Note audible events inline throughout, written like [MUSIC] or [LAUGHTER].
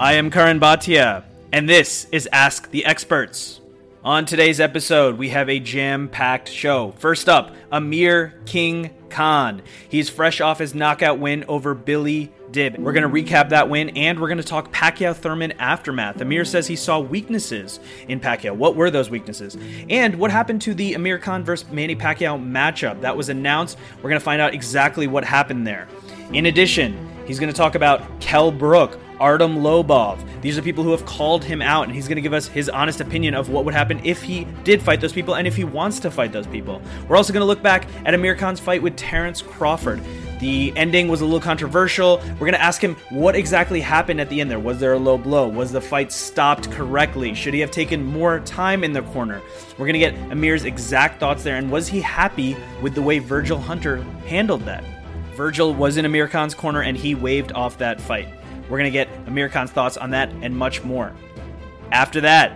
I am Karan Bhatia, and this is Ask the Experts. On today's episode, we have a jam packed show. First up, Amir King Khan. He's fresh off his knockout win over Billy Dib. We're going to recap that win and we're going to talk Pacquiao Thurman aftermath. Amir says he saw weaknesses in Pacquiao. What were those weaknesses? And what happened to the Amir Khan versus Manny Pacquiao matchup that was announced? We're going to find out exactly what happened there. In addition, he's going to talk about Kell Brook, Artem Lobov. These are people who have called him out, and he's going to give us his honest opinion of what would happen if he did fight those people and if he wants to fight those people. We're also going to look back at Amir Khan's fight with Terence Crawford. The ending was a little controversial. We're going to ask him what exactly happened at the end there. Was there a low blow? Was the fight stopped correctly? Should he have taken more time in the corner? We're going to get Amir's exact thoughts there, and was he happy with the way Virgil Hunter handled that? Virgil was in Amir Khan's corner and he waved off that fight. We're going to get Amir Khan's thoughts on that and much more. After that,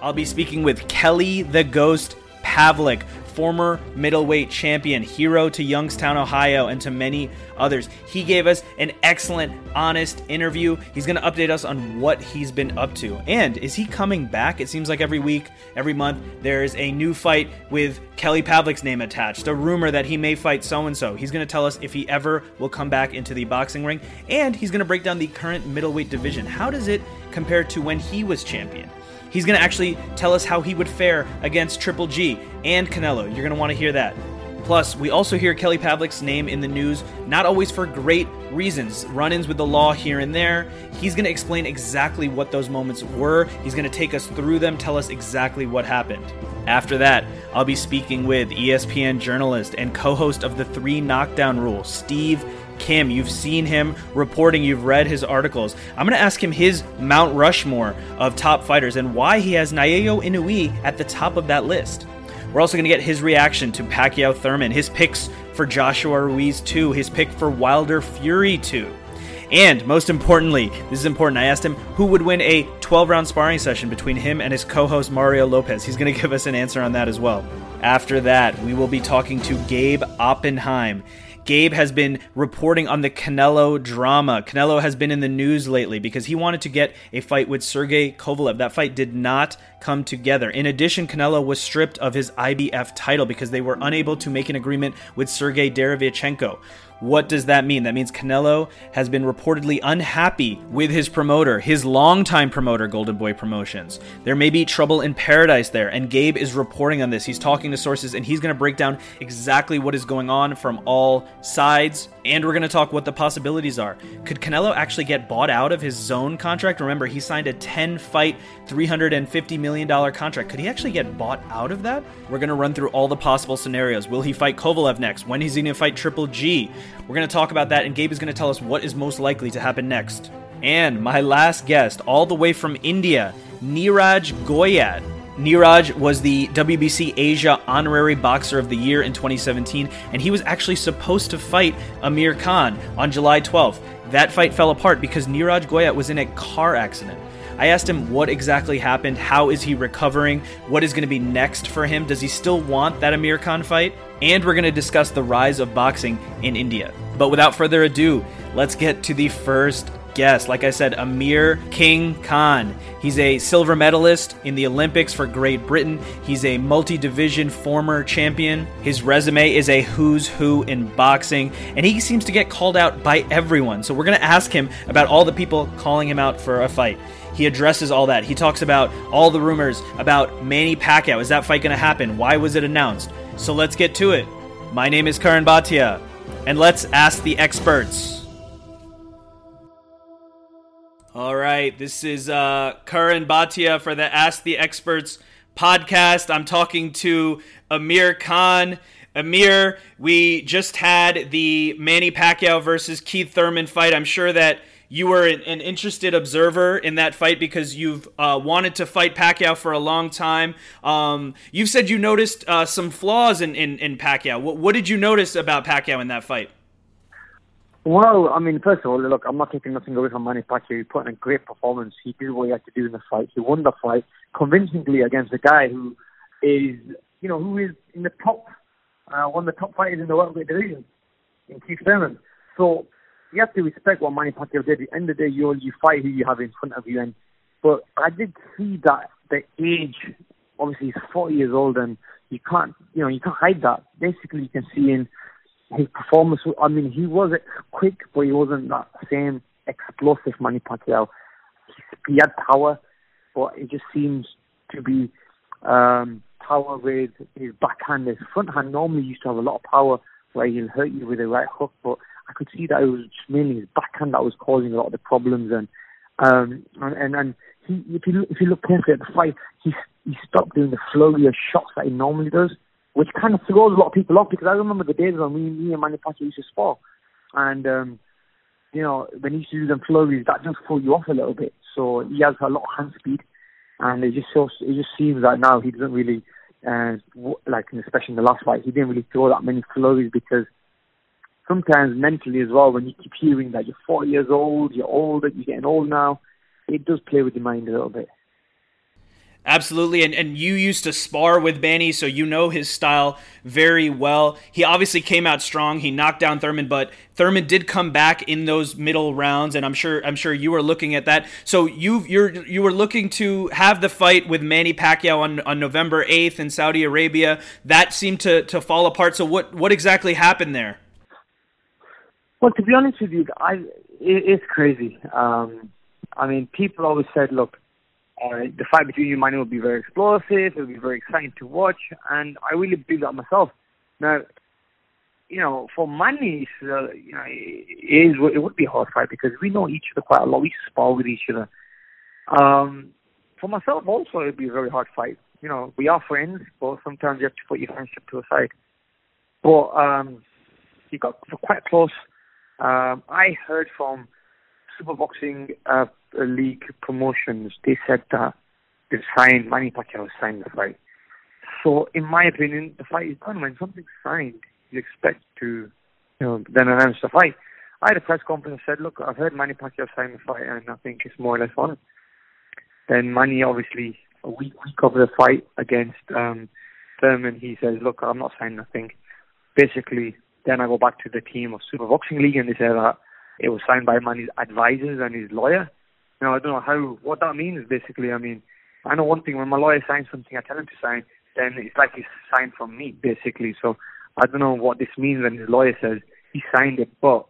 I'll be speaking with Kelly the Ghost Pavlik, former middleweight champion, hero to Youngstown, Ohio, and to many others. He gave us an excellent, honest interview. He's going to update us on what he's been up to. And is he coming back? It seems like every week, every month, there's a new fight with Kelly Pavlik's name attached, a rumor that he may fight so and so. He's going to tell us if he ever will come back into the boxing ring, and he's going to break down the current middleweight division. How does it compare to when he was champion? He's going to actually tell us how he would fare against Triple G and Canelo. You're going to want to hear that. Plus, we also hear Kelly Pavlik's name in the news, not always for great reasons. Run ins with the law here and there. He's going to explain exactly what those moments were. He's going to take us through them, tell us exactly what happened. After that, I'll be speaking with ESPN journalist and co host of the Three Knockdown Rule, Steve Kim. You've seen him reporting, you've read his articles. I'm going to ask him his Mount Rushmore of top fighters and why he has Naoya Inoue at the top of that list. We're also going to get his reaction to Pacquiao Thurman, his picks for Joshua Ruiz 2, his pick for Wilder Fury 2. And most importantly, this is important, I asked him who would win a 12 round sparring session between him and his co host Mario Lopez. He's going [LAUGHS] to give us an answer on that as well. After that, we will be talking to Gabe Oppenheim. Gabe has been reporting on the Canelo drama. Canelo has been in the news lately because he wanted to get a fight with Sergey Kovalev. That fight did not come together. In addition, Canelo was stripped of his IBF title because they were unable to make an agreement with Sergey Derevyanchenko. What does that mean? That means Canelo has been reportedly unhappy with his promoter, his longtime promoter, Golden Boy Promotions. There may be trouble in paradise there, and Gabe is reporting on this. He's talking to sources, and he's going to break down exactly what is going on from all sides. And we're going to talk what the possibilities are. Could Canelo actually get bought out of his DAZN contract? Remember, he signed a 10 fight, $350 million contract. Could he actually get bought out of that? We're going to run through all the possible scenarios. Will he fight Kovalev next? When is he going to fight Triple G? We're going to talk about that, and Gabe is going to tell us what is most likely to happen next. And my last guest, all the way from India, Niraj Goyat. Niraj was the WBC Asia Honorary Boxer of the Year in 2017, and he was actually supposed to fight Amir Khan on July 12th. That fight fell apart because Niraj Goyat was in a car accident. I asked him what exactly happened, how is he recovering, what is going to be next for him, does he still want that Amir Khan fight? And we're going to discuss the rise of boxing in India. But without further ado, let's get to the first guest. Like I said, Amir King Khan. He's a silver medalist in the Olympics for Great Britain. He's a multi division former champion. His resume is a who's who in boxing, and he seems to get called out by everyone. So we're going to ask him about all the people calling him out for a fight. He addresses all that. He talks about all the rumors about Manny Pacquiao. Is that fight going to happen? Why was it announced? So let's get to it. My name is Karan Bhatia, and let's ask the experts. All right, this is uh, Karan Bhatia for the Ask the Experts podcast. I'm talking to Amir Khan. Amir, we just had the Manny Pacquiao versus Keith Thurman fight. I'm sure that you were an, an interested observer in that fight because you've uh, wanted to fight Pacquiao for a long time. Um, you've said you noticed uh, some flaws in, in, in Pacquiao. What, what did you notice about Pacquiao in that fight? Well, I mean, first of all, look, I'm not taking nothing away from Manny Pacquiao. He put in a great performance. He did what he had to do in the fight. He won the fight convincingly against a guy who is, you know, who is in the top, uh, one of the top fighters in the welterweight division, in Keith Thurman. So you have to respect what Manny Pacquiao did. At the end of the day, you you fight who you have in front of you, and but I did see that the age. Obviously, he's 40 years old, and you can't, you know, you can't hide that. Basically, you can see in his performance. I mean, he was quick, but he wasn't that same explosive Manny Pacquiao. He had power, but it just seems to be um, power with his backhand. His front hand normally used to have a lot of power where he'll hurt you with a right hook, but I could see that it was mainly his backhand that was causing a lot of the problems. And um, and and he, if you if you look carefully at the fight, he he stopped doing the flurry of shots that he normally does, which kind of throws a lot of people off. Because I remember the days when me, me and Manny Pacquiao used to spar, and um, you know when he used to do them flurries, that just throw you off a little bit. So he has a lot of hand speed, and it just shows, it just seems that now he doesn't really uh, like especially in the last fight, he didn't really throw that many flurries because sometimes mentally as well, when you keep hearing that you're 40 years old, you're older, you're getting old now, it does play with your mind a little bit. Absolutely, and, and you used to spar with Manny, so you know his style very well. He obviously came out strong. He knocked down Thurman, but Thurman did come back in those middle rounds, and I'm sure I'm sure you were looking at that. So you you're you were looking to have the fight with Manny Pacquiao on, on November 8th in Saudi Arabia. That seemed to, to fall apart. So what what exactly happened there? Well, to be honest with you, I it, it's crazy. Um, I mean, people always said, look uh, the fight between you and Manny will be very explosive. It'll be very exciting to watch, and I really believe that myself. Now, you know, for Manny, uh, you know, it, is, it would be a hard fight because we know each other quite a lot. We spar with each other. Um, for myself, also, it'd be a very hard fight. You know, we are friends, but sometimes you have to put your friendship to a side. But um, he got quite close. Um, I heard from Superboxing uh, League promotions, they said that they signed, Manny Pacquiao signed the fight. So, in my opinion, the fight is done. When something's signed, you expect to, you know, then announce the fight. I had a press conference and said, look, I've heard Manny Pacquiao sign the fight, and I think it's more or less on. Then Manny, obviously, a week, week of the fight against um, Thurman, he says, look, I'm not signing nothing. Basically, then I go back to the team of Super Boxing League, and they say that it was signed by Manny's advisors and his lawyer. Now I don't know how what that means. Basically, I mean, I know one thing. When my lawyer signs something, I tell him to sign. Then it's like he's signed from me, basically. So I don't know what this means when his lawyer says he signed it, but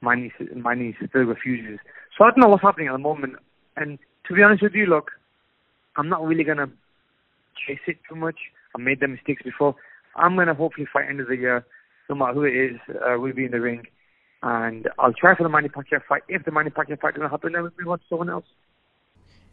my niece, my niece still refuses. So I don't know what's happening at the moment. And to be honest with you, look, I'm not really gonna chase it too much. I made the mistakes before. I'm gonna hopefully fight end of the year, no matter who it is. Uh, we'll be in the ring and I'll try for the Manny Pacquiao fight. If the Manny Pacquiao fight doesn't happen, then we to someone else.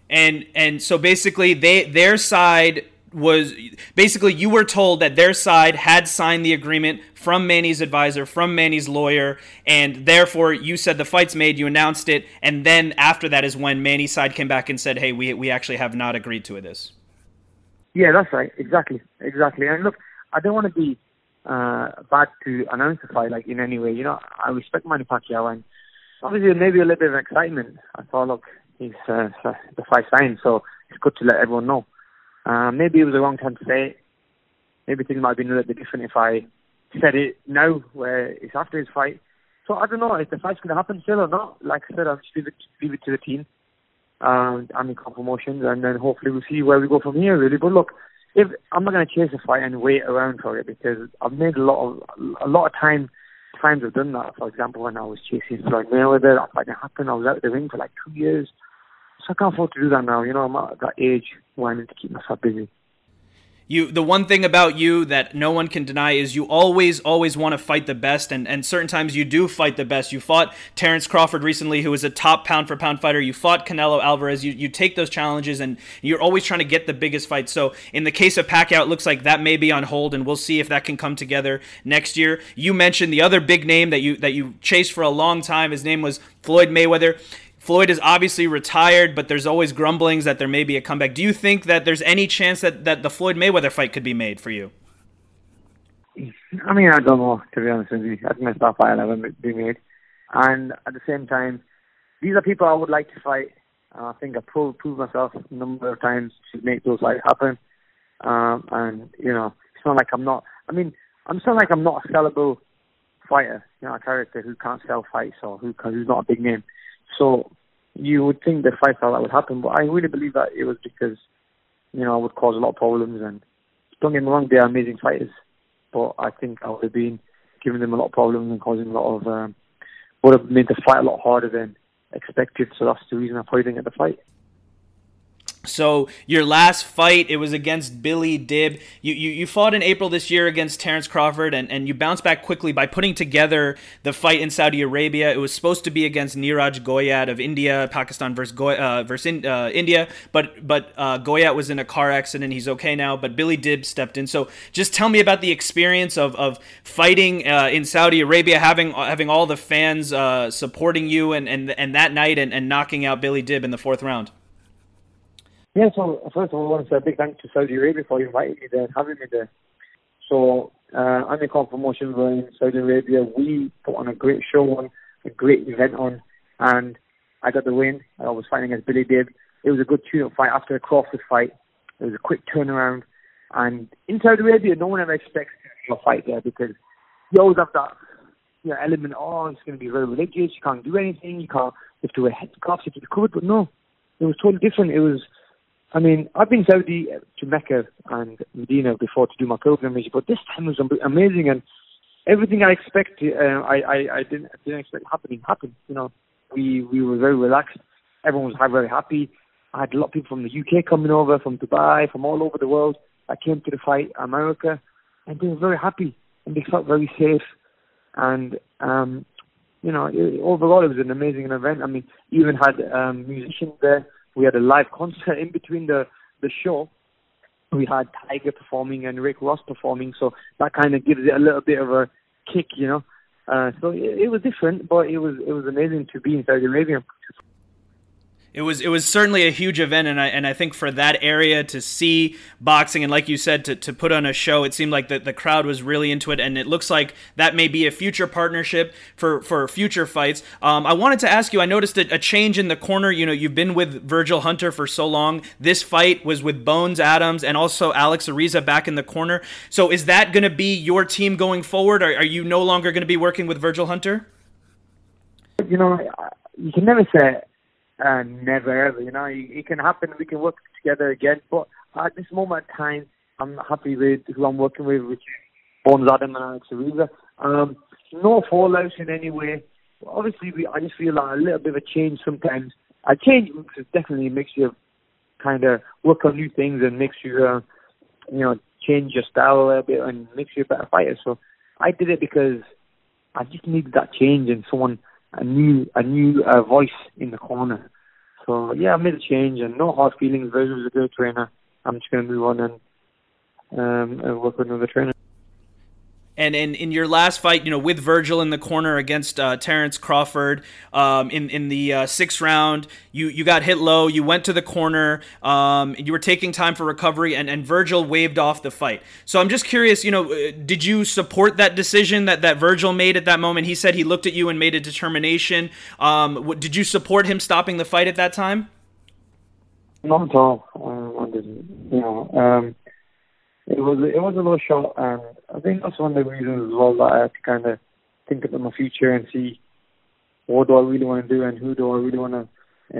And and so basically, they their side was basically you were told that their side had signed the agreement from Manny's advisor, from Manny's lawyer, and therefore you said the fight's made, you announced it, and then after that is when Manny's side came back and said, "Hey, we we actually have not agreed to this." Yeah, that's right. Exactly, exactly. And look, I don't want to be uh, bad to announce the fight like in any way. You know, I respect Manny Pacquiao and obviously maybe a little bit of excitement. I thought, look, he's uh, the fight signed, so it's good to let everyone know. Uh, maybe it was the wrong time to say it. Maybe things might have been a little bit different if I said it now, where it's after his fight. So I don't know if the fight's going to happen still or not. Like I said, I'll just leave it, leave it to the team um, and the promotions, and then hopefully we'll see where we go from here. Really, but look, if I'm not going to chase a fight and wait around for it because I've made a lot of a lot of time times I've done that. For example, when I was chasing Floyd Mayweather, that fight didn't happen. I was out of the ring for like two years, so I can't afford to do that now. You know, I'm at that age where I need to keep myself busy you the one thing about you that no one can deny is you always always want to fight the best and and certain times you do fight the best. You fought Terence Crawford recently who was a top pound for pound fighter. You fought Canelo Alvarez. You you take those challenges and you're always trying to get the biggest fight. So in the case of Pacquiao it looks like that may be on hold and we'll see if that can come together next year. You mentioned the other big name that you that you chased for a long time. His name was Floyd Mayweather Floyd is obviously retired, but there's always grumblings that there may be a comeback. Do you think that there's any chance that, that the Floyd Mayweather fight could be made for you? I mean, I don't know, to be honest with you. I think that fight will never be made. And at the same time, these are people I would like to fight. Uh, I think I've proved, proved myself a number of times to make those fights happen. Um, and, you know, it's not like I'm not, I mean, I'm not like I'm not a sellable fighter, you know, a character who can't sell fights or who who's not a big name. So you would think the fight style that would happen, but I really believe that it was because you know I would cause a lot of problems. And don't get me wrong, they are amazing fighters, but I think I would have been giving them a lot of problems and causing a lot of um, would have made the fight a lot harder than expected. So that's the reason I probably didn't get the fight. So your last fight, it was against Billy Dib. You, you, you fought in April this year against Terence Crawford, and, and you bounced back quickly by putting together the fight in Saudi Arabia. It was supposed to be against Niraj Goyat of India, Pakistan versus, Goy, uh, versus in, uh, India, but but uh, Goyat was in a car accident. He's okay now, but Billy Dib stepped in. So just tell me about the experience of, of fighting uh, in Saudi Arabia, having having all the fans uh, supporting you, and, and and that night, and, and knocking out Billy Dib in the fourth round. Yeah, so first of all, I want to say a big thank you to Saudi Arabia for inviting me there and having me there. So, uh, in promotion in Saudi Arabia. We put on a great show on, a great event on, and I got the win. I was fighting against Billy Dib. It was a good tune-up fight after a Crawford fight. It was a quick turnaround. And in Saudi Arabia, no one ever expects a fight there because you always have that you know, element, oh, it's going to be very religious, you can't do anything, you can't, you have to wear headscarves, you have to be covered, but no, it was totally different. It was I mean, I've been Saudi to Mecca and Medina before to do my pilgrimage, but this time was amazing and everything I expected, uh, I, I, I didn't, didn't expect happening happened. You know, we we were very relaxed. Everyone was very happy. I had a lot of people from the UK coming over, from Dubai, from all over the world. I came to the fight, America, and they were very happy and they felt very safe. And um, you know, overall, it was an amazing event. I mean, even had um, musicians there we had a live concert in between the the show. We had Tyga performing and Rick Ross performing, so that kind of gives it a little bit of a kick, you know. Uh, so it, it was different, but it was it was amazing to be in Saudi Arabia it was it was certainly a huge event, and I and I think for that area to see boxing and like you said to, to put on a show, it seemed like the, the crowd was really into it, and it looks like that may be a future partnership for for future fights. Um, I wanted to ask you. I noticed a, a change in the corner. You know, you've been with Virgil Hunter for so long. This fight was with Bones Adams and also Alex Ariza back in the corner. So is that going to be your team going forward? Are, are you no longer going to be working with Virgil Hunter? You know, you can never say and never ever. You know, it, can happen. We can work together again. But at this moment in time, I'm happy with who I'm working with, which is Bones Adam and Alex Ariza. Um, no fallouts in any way. Obviously, we, I just feel like a little bit of a change sometimes. A change definitely makes you kind of work on new things and makes you, uh, you know, change your style a little bit and makes you a better fighter. So I did it because I just needed that change and someone a new a new uh, voice in the corner. So yeah, I made a change and no hard feelings. Virgil was a great trainer. I'm just going to move on and um, and work with another trainer. And in, in your last fight, you know, with Virgil in the corner against uh, Terence Crawford, um, in in the uh, sixth round, you you got hit low. You went to the corner. Um, you were taking time for recovery, and, and Virgil waved off the fight. So I'm just curious, you know, uh, did you support that decision that, that Virgil made at that moment? He said he looked at you and made a determination. Um, did you support him stopping the fight at that time? Not at all. Um, I didn't. You know, um, it was it was a little shot, and I think that's one of the reasons as well that I had to kind of think about my future and see what do I really want to do and who do I really want to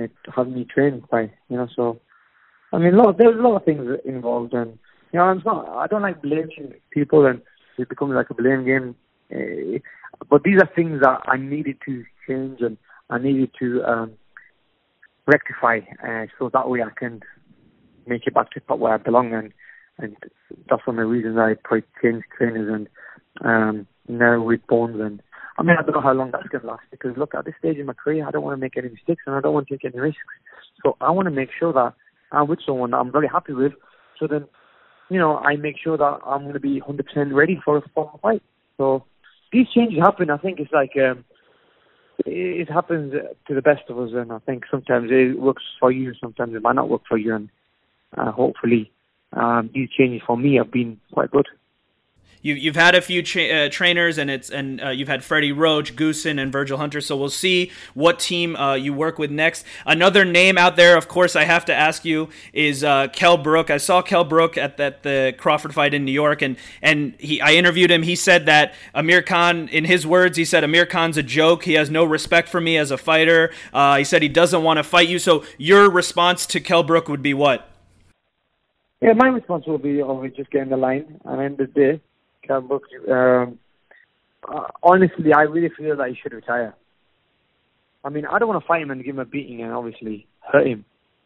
uh, have me trained by. You know, so I mean, a lot, there's a lot of things involved, and you know, I'm not. I don't like blaming people, and it becomes like a blame game. Uh, but these are things that I needed to change, and I needed to um, rectify, uh, so that way I can make it back to where I belong and and that's one of the reasons I probably changed trainers and um, now with Bones and I mean I don't know how long that's gonna last because look at this stage in my career I don't want to make any mistakes and I don't want to take any risks. So I want to make sure that I'm with someone that I'm very happy with. So then, you know, I make sure that I'm going to be 100% ready for a formal fight. So these changes happen. I think it's like um, it happens to the best of us, and I think sometimes it works for you, sometimes it might not work for you, and uh, hopefully um, these changes for me have been quite good. you've you've had a few uh, trainers, and it's and uh, you've had Freddie Roach, Goossen, and Virgil Hunter. So we'll see what team uh, you work with next. Another name out there, of course, I have to ask you is uh, Kell Brook. I saw Kell Brook at that the Crawford fight in New York, and and he I interviewed him. He said that Amir Khan, in his words, he said Amir Khan's a joke. He has no respect for me as a fighter. Uh, he said he doesn't want to fight you. So your response to Kell Brook would be what? Yeah, my response will be always just get in the line and end the day. Cam Brooks, um, uh, honestly, I really feel that he should retire. I mean, I don't want to fight him and give him a beating and obviously hurt him.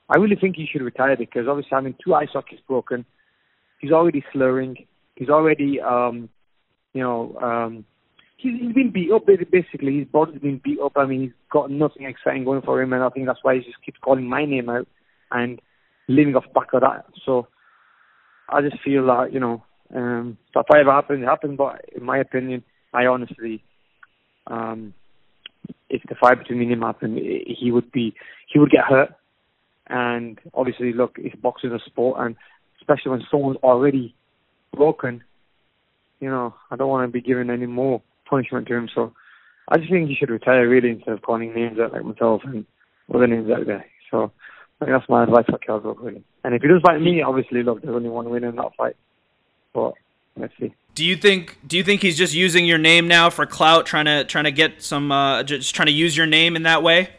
I really think he should retire because obviously having two eye sockets broken, he's already slurring. He's already, um, you know, um, he's, he's been beat up. Basically, his body's been beat up. I mean, he's got nothing exciting going for him, and I think that's why he just keeps calling my name out and living off back of that. So I just feel that you know um, that if ever happened, it happened. But in my opinion, I honestly, um, if the fight between me and him happened, he would be he would get hurt. And obviously, look, it's boxing is a sport, and especially when someone's already broken, you know, I don't want to be giving any more punishment to him. So I just think he should retire really instead of calling names out like myself and other names out there. So I think that's my advice for Brook really. And if he does fight me, obviously, look, there's only one winner in that fight. But let's see. Do you think? Do you think he's just using your name now for clout, trying to trying to get some, uh, just trying to use your name in that way?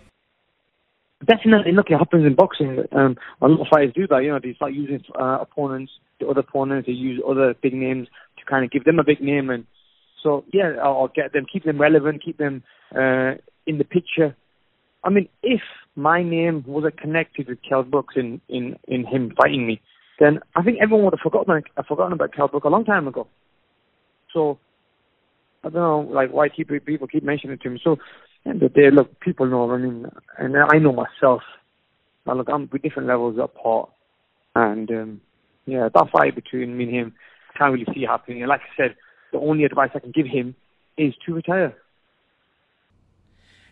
Definitely. Look, it happens in boxing. Um, a lot of fighters do that. You know, they start using uh, opponents, the other opponents. They use other big names to kind of give them a big name, and so yeah, I'll get them, keep them relevant, keep them uh, in the picture. I mean, if my name wasn't connected with Kell Brooks in, in, in him fighting me, then I think everyone would have forgotten I've forgotten about Kell Brook a long time ago. So I don't know, like why keep people keep mentioning it to me. So and the day, look, people know. I mean, and I know myself. Now, look, I'm with different levels apart, and um, yeah, that fight between me and him, can't really see happening. And like I said, the only advice I can give him is to retire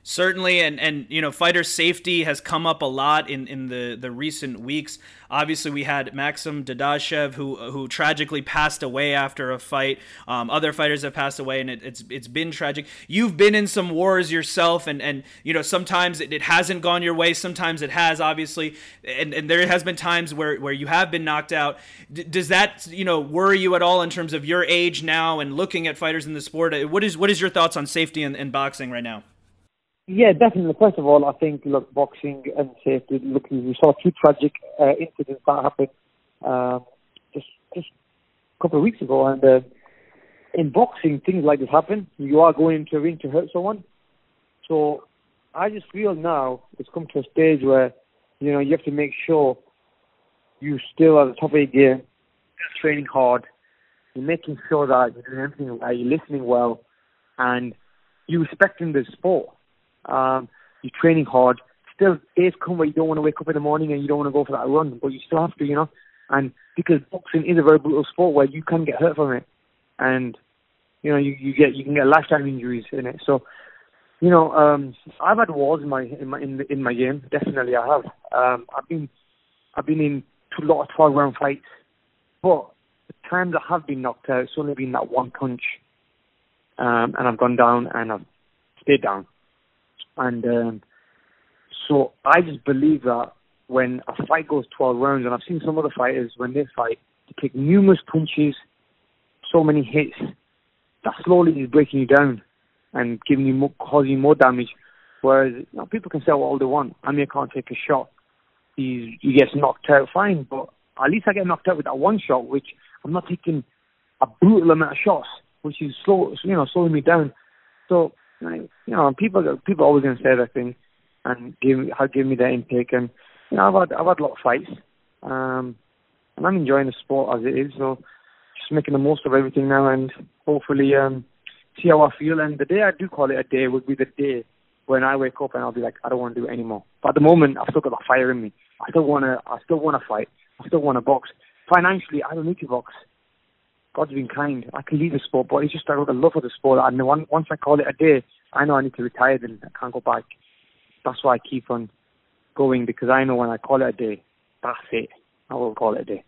certainly and and you know fighter safety has come up a lot in in the the recent weeks. Obviously we had maxim dadashev who who tragically passed away after a fight. Um, other fighters have passed away and it, it's it's been tragic. You've been in some wars yourself and and you know sometimes it, it hasn't gone your way. Sometimes it has obviously. And and there has been times where where you have been knocked out. D- does that you know worry you at all in terms of your age now and looking at fighters in the sport? What is what is your thoughts on safety in boxing right now yeah, definitely. First of all, I think look, boxing and safety. Look, we saw two tragic uh, incidents that happened um, just just a couple of weeks ago, and uh, in boxing, things like this happen. You are going into a ring to hurt someone, so I just feel now it's come to a stage where you know you have to make sure you still at the top of your game, training hard, you're making sure that you're doing everything right, you're listening well, and you're respecting the sport um, you're training hard. Still, days come where you don't want to wake up in the morning and you don't want to go for that run, but you still have to, you know. And because boxing is a very brutal sport where you can get hurt from it, and you know you, you get you can get lifetime injuries in it. So, you know, um, I've had wars in my in my in, in my game. Definitely, I have. Um, I've been I've been in a lot of twelve round fights, but the times I have been knocked out, it's only been that one punch, um, and I've gone down and I've stayed down. And um, so I just believe that when a fight goes 12 rounds, and I've seen some other fighters when they fight, they take numerous punches, so many hits, that slowly is breaking you down and giving you more, causing you more damage. Whereas you know, people can say all they want. I mean, I can't take a shot. He, he gets knocked out, fine, but at least I get knocked out with that one shot, which I'm not taking a brutal amount of shots, which is slow, you know, slowing me down. So you know, people people always gonna say that thing and give give me that intake, and you know, I've had I've had a lot of fights, um, and I'm enjoying the sport as it is. So just making the most of everything now, and hopefully um, see how I feel. And the day I do call it a day would be the day when I wake up and I'll be like, I don't want to do it anymore. But at the moment, I've still got that fire in me. I still wanna I still wanna fight. I still wanna box. Financially, I don't need to box. God's been kind. I can leave the sport, but it's just I got the love for the sport. And once I call it a day, I know I need to retire. Then I can't go back. That's why I keep on going because I know when I call it a day, that's it. I will call it a day.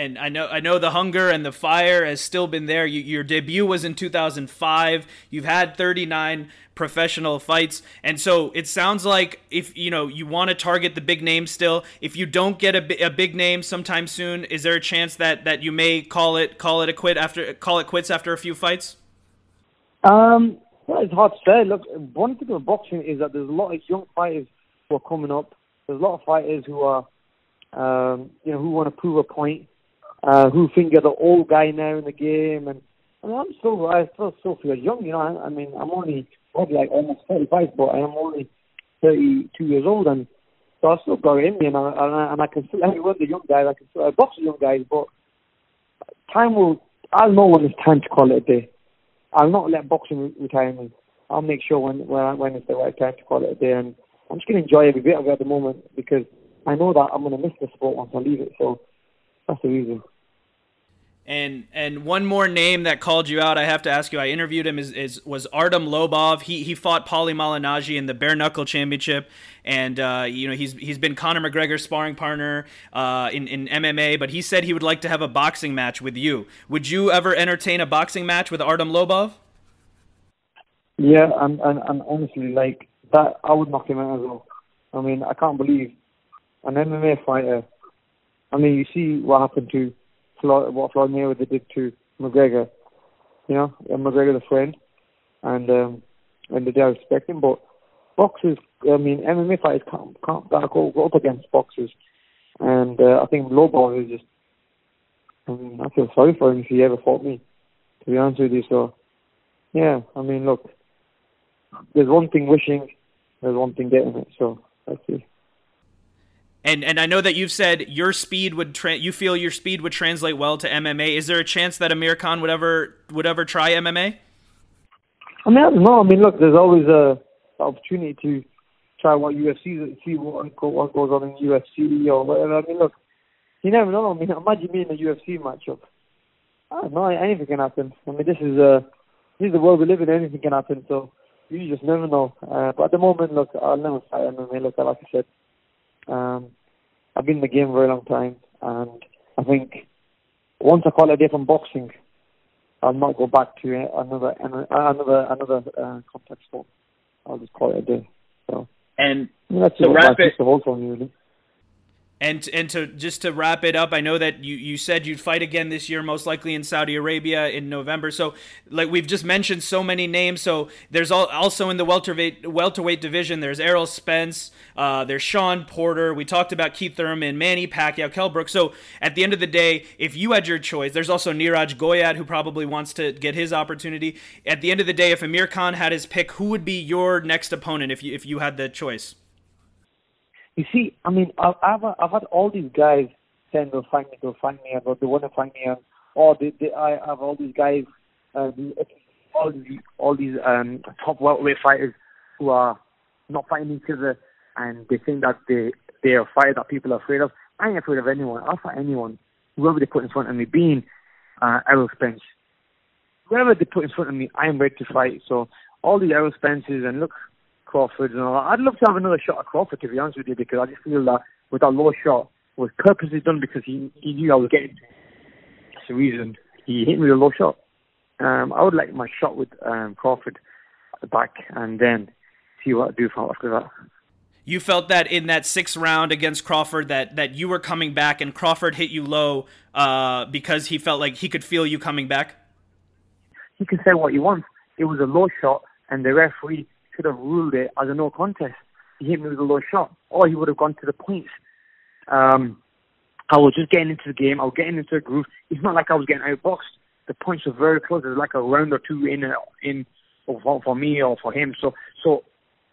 And I know I know the hunger and the fire has still been there. You, your debut was in 2005. You've had 39 professional fights, and so it sounds like if you know you want to target the big name still. If you don't get a, a big name sometime soon, is there a chance that that you may call it call it a quit after call it quits after a few fights? Um, well, it's hard to say. Look, one thing about boxing is that there's a lot of young fighters who are coming up. There's a lot of fighters who are, um, you know, who want to prove a point uh, who think you're the old guy now in the game. And I mean, I'm still, I still, still feel young, you know. I, I mean, I'm only probably like almost 35, but I am only 32 years old, and so I still got in me, and I, and I, and I can still, I mean, the young guys, I can still, I box the young guys, but time will, I'll know when it's time to call it a day. I'll not let boxing retire me. I'll make sure when when, when it's the right time to call it a day, and I'm just going to enjoy every bit of it at the moment because I know that I'm going to miss the sport once I leave it. So that's the reason. And and one more name that called you out, I have to ask you. I interviewed him is, is was Artem Lobov. He he fought Paulie Malignaggi in the bare knuckle championship, and uh, you know he's he's been Conor McGregor's sparring partner uh, in in MMA. But he said he would like to have a boxing match with you. Would you ever entertain a boxing match with Artem Lobov? Yeah, and and, and honestly, like that, I would knock him out as well. I mean, I can't believe an MMA fighter. I mean, you see what happened to Floyd, what Floyd Mayweather did to McGregor. You know, and McGregor's a friend, and um, and they respect him. But boxers, I mean, MMA fighters can't can't go, go up against boxers, and uh, I think Lobov is just. I mean, I feel sorry for him if he ever fought me. To be honest with you, so yeah, I mean, look, there's one thing wishing, there's one thing getting it. So let's see. And and I know that you've said your speed would tra- you feel your speed would translate well to MMA. Is there a chance that Amir Khan would ever would ever try MMA? I mean, I don't know. I mean, look, there's always a opportunity to try what UFC see what what goes on in UFC or whatever. I mean, look, you never know. I mean, imagine me in a UFC matchup. I don't know. Anything can happen. I mean, this is a this is the world we live in. Anything can happen. So you just never know. Uh, but at the moment, look, I'll never fight MMA. Look, like I said, um, I've been in the game a very long time, and I think once I call it a day from boxing, I'll not go back to another another another uh, contact sport. I'll just call it a day. So and that's so wrap it. The whole for me, really. And and to just to wrap it up, I know that you, you said you'd fight again this year, most likely in Saudi Arabia in November. So like we've just mentioned so many names. So there's all, also in the welterweight welterweight division. There's Errol Spence. Uh, there's Sean Porter. We talked about Keith Thurman, Manny Pacquiao, Kell Brook. So at the end of the day, if you had your choice, there's also Niraj Goyat who probably wants to get his opportunity. At the end of the day, if Amir Khan had his pick, who would be your next opponent if you if you had the choice? You see, I mean, I've I've, I've had all these guys saying they'll find me, they'll find me, and they want to find me, and or they, they, I have all these guys, uh, all these all these um, top welterweight fighters who are not fighting each other, and they think that they they are fighter that people are afraid of. I ain't afraid of anyone. I'll fight anyone, whoever they put in front of me. Being uh, Errol Spence, whoever they put in front of me, I am ready to fight. So all these Errol Spences, and look, Crawford and all that. I'd love to have another shot at Crawford, to be honest with you, because I just feel that with that low shot was purposely done because he he knew I was getting to That's the reason he hit me with a low shot. Um, I would like my shot with um, Crawford at the back and then see what I do after that. You felt that in that sixth round against Crawford that, that you were coming back and Crawford hit you low uh, because he felt like he could feel you coming back? He can say what he wants. It was a low shot and the referee should have ruled it as a no contest. He hit me with a low shot, or he would have gone to the points. Um, I was just getting into the game. I was getting into a groove. It's not like I was getting outboxed. The points were very close. There's like a round or two in in for, for me or for him. So so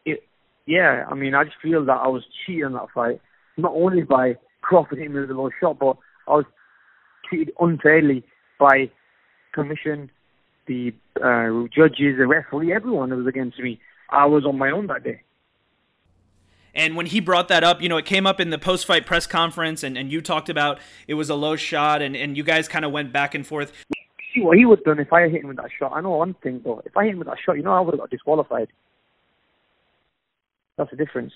it yeah. I mean, I just feel that I was cheated in that fight, not only by Crawford hitting me with a low shot, but I was treated unfairly by commission, the uh, judges, the referee, everyone that was against me. I was on my own that day. And when he brought that up, you know, it came up in the post fight press conference, and, and you talked about it was a low shot, and, and you guys kind of went back and forth. See what he would have done if I hit him with that shot. I know one thing, though. If I hit him with that shot, you know, I would have got disqualified. That's the difference.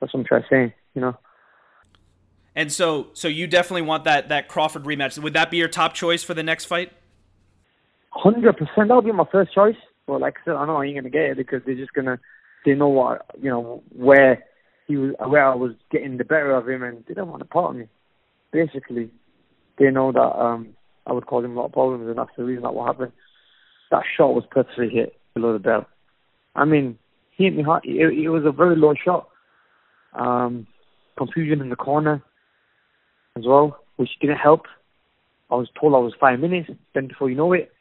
That's what I'm trying to say, you know. And so, so you definitely want that that Crawford rematch. Would that be your top choice for the next fight? Hundred percent. That would be my first choice. But like I said, I know I ain't gonna get it because they're just gonna they know what you know where he was where I was getting the better of him, and they don't want to part me. Basically, they know that um I would cause him a lot of problems, and that's the reason that what happened. That shot was perfectly hit below the belt. I mean, he hit me hard. It, it was a very low shot. Um, confusion in the corner as well, which didn't help. I was told I was five minutes. Then before you know it,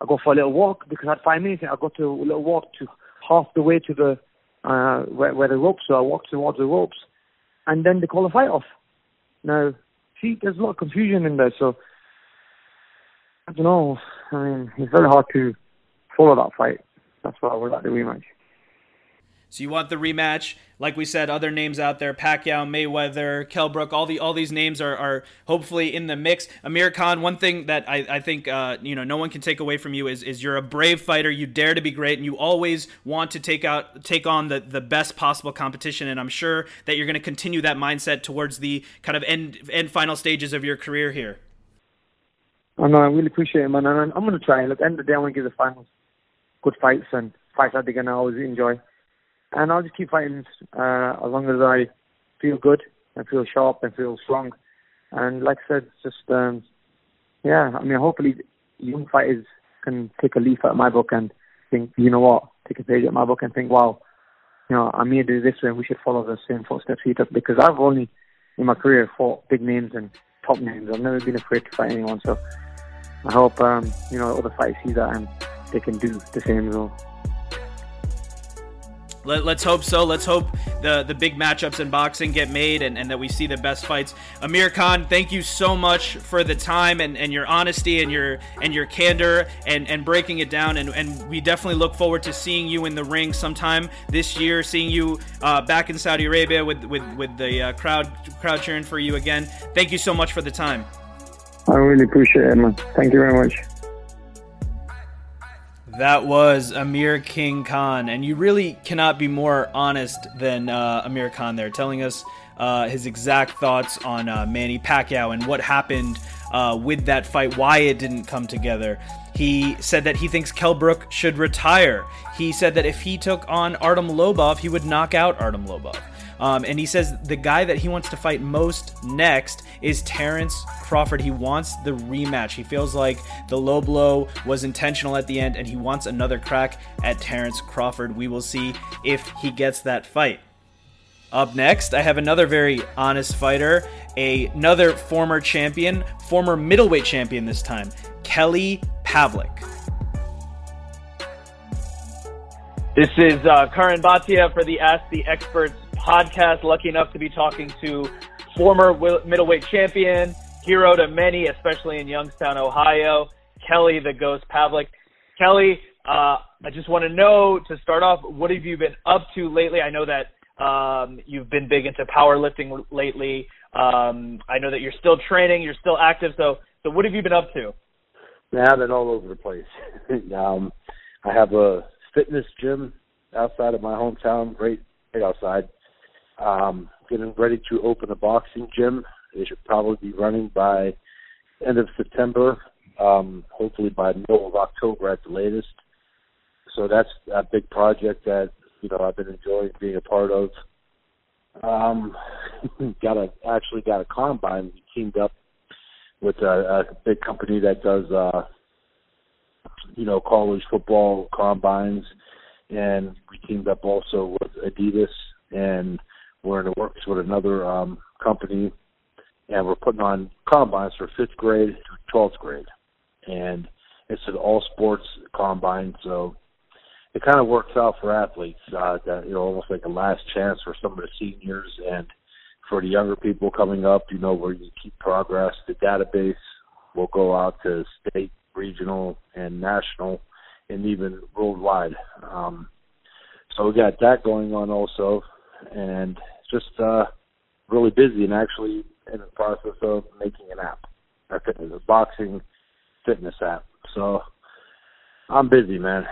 I go for a little walk because I had five minutes. I got to a little walk to half the way to the uh, where, where the ropes. So I walked towards the ropes, and then they call the fight off. Now, see, there's a lot of confusion in there. So I don't know. I mean, it's very hard to follow that fight. That's why I would like the rematch. So you want the rematch? Like we said, other names out there: Pacquiao, Mayweather, Kell Brook. All the all these names are, are hopefully in the mix. Amir Khan. One thing that I, I think uh, you know no one can take away from you is is you're a brave fighter. You dare to be great, and you always want to take out take on the the best possible competition. And I'm sure that you're going to continue that mindset towards the kind of end end final stages of your career here. I know. I really appreciate it, man. And I'm going to try. Look, end of the day, I want to give the finals good fights and fights that they're going to always enjoy and I'll just keep fighting uh, as long as I feel good and feel sharp and feel strong. And like I said, just um, yeah, I mean, hopefully young fighters can take a leaf out of my book and think, you know what, take a page out of my book and think, wow, you know, I'm here to do this way, and we should follow the same footsteps he took. Because I've only in my career fought big names and top names. I've never been afraid to fight anyone. So I hope um, you know other fighters see that and they can do the same as well. Let, us hope so. Let's hope the, the big matchups in boxing get made and, and that we see the best fights. Amir Khan, thank you so much for the time and, and your honesty and your and your candor and, and breaking it down. And, and we definitely look forward to seeing you in the ring sometime this year, seeing you uh, back in Saudi Arabia with, with, with the uh, crowd crowd cheering for you again. Thank you so much for the time. I really appreciate it, man. Thank you very much. That was Amir King Khan, and you really cannot be more honest than uh, Amir Khan there, telling us uh, his exact thoughts on uh, Manny Pacquiao and what happened uh, with that fight, why it didn't come together. He said that he thinks Kell Brook should retire. He said that if he took on Artem Lobov, he would knock out Artem Lobov. Um, and he says the guy that he wants to fight most next is Terence Crawford. He wants the rematch. He feels like the low blow was intentional at the end, and he wants another crack at Terence Crawford. We will see if he gets that fight. Up next, I have another very honest fighter, a, another former champion, former middleweight champion this time, Kelly Pavlik. This is uh, Karan Bhatia for the Ask the Experts podcast. Lucky enough to be talking to former middleweight champion, hero to many, especially in Youngstown, Ohio, Kelly the Ghost Pavlik. Kelly, uh, I just want to know to start off, what have you been up to lately? I know that um, you've been big into powerlifting lately. Um, I know that you're still training, you're still active. So, so what have you been up to? Yeah, I've been all over the place. [LAUGHS] um, I have a fitness gym outside of my hometown, right, right outside. Um, getting ready to open a boxing gym. It should probably be running by end of September, um, hopefully by middle of October at the latest. So that's a big project that you know I've been enjoying being a part of. Um, [LAUGHS] got a actually got a combine. We teamed up with a, a big company that does uh, you know college football combines, and we teamed up also with Adidas and we're in the works with another um, company, and we're putting on combines for fifth grade to twelfth grade, and it's an all sports combine. So it kind of works out for athletes uh, that you know almost like a last chance for some of the seniors and for the younger people coming up. You know where you keep progress. The database will go out to state, regional, and national, and even worldwide. Um, so we got that going on also, and just uh, really busy and actually in the process of making an app, a fitness, a boxing fitness app. So I'm busy, man.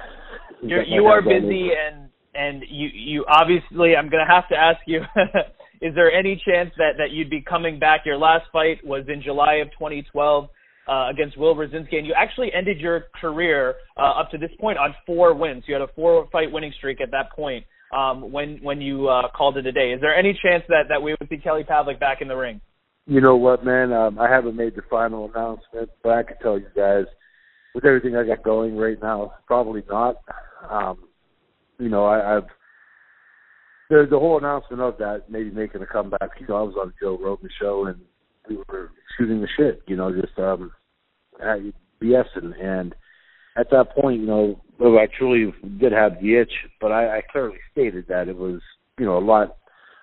You're, you are busy, and and you you obviously I'm gonna have to ask you. [LAUGHS] is there any chance that that you'd be coming back? Your last fight was in July of 2012 uh, against Will Rosinsky, and you actually ended your career uh, up to this point on four wins. You had a four-fight winning streak at that point um, when when you uh, called it a day. Is there any chance that that we would see Kelly Pavlik back in the ring? You know what, man? Um, I haven't made the final announcement, but I can tell you guys, with everything I got going right now, probably not. Um, you know, I, I've the the whole announcement of that, maybe making a comeback. You know, I was on Joe Rogan show and we were shooting the shit. You know, just um, BSing, and at that point, you know, I truly did have the itch, but I, I clearly stated that it was, you know, a lot,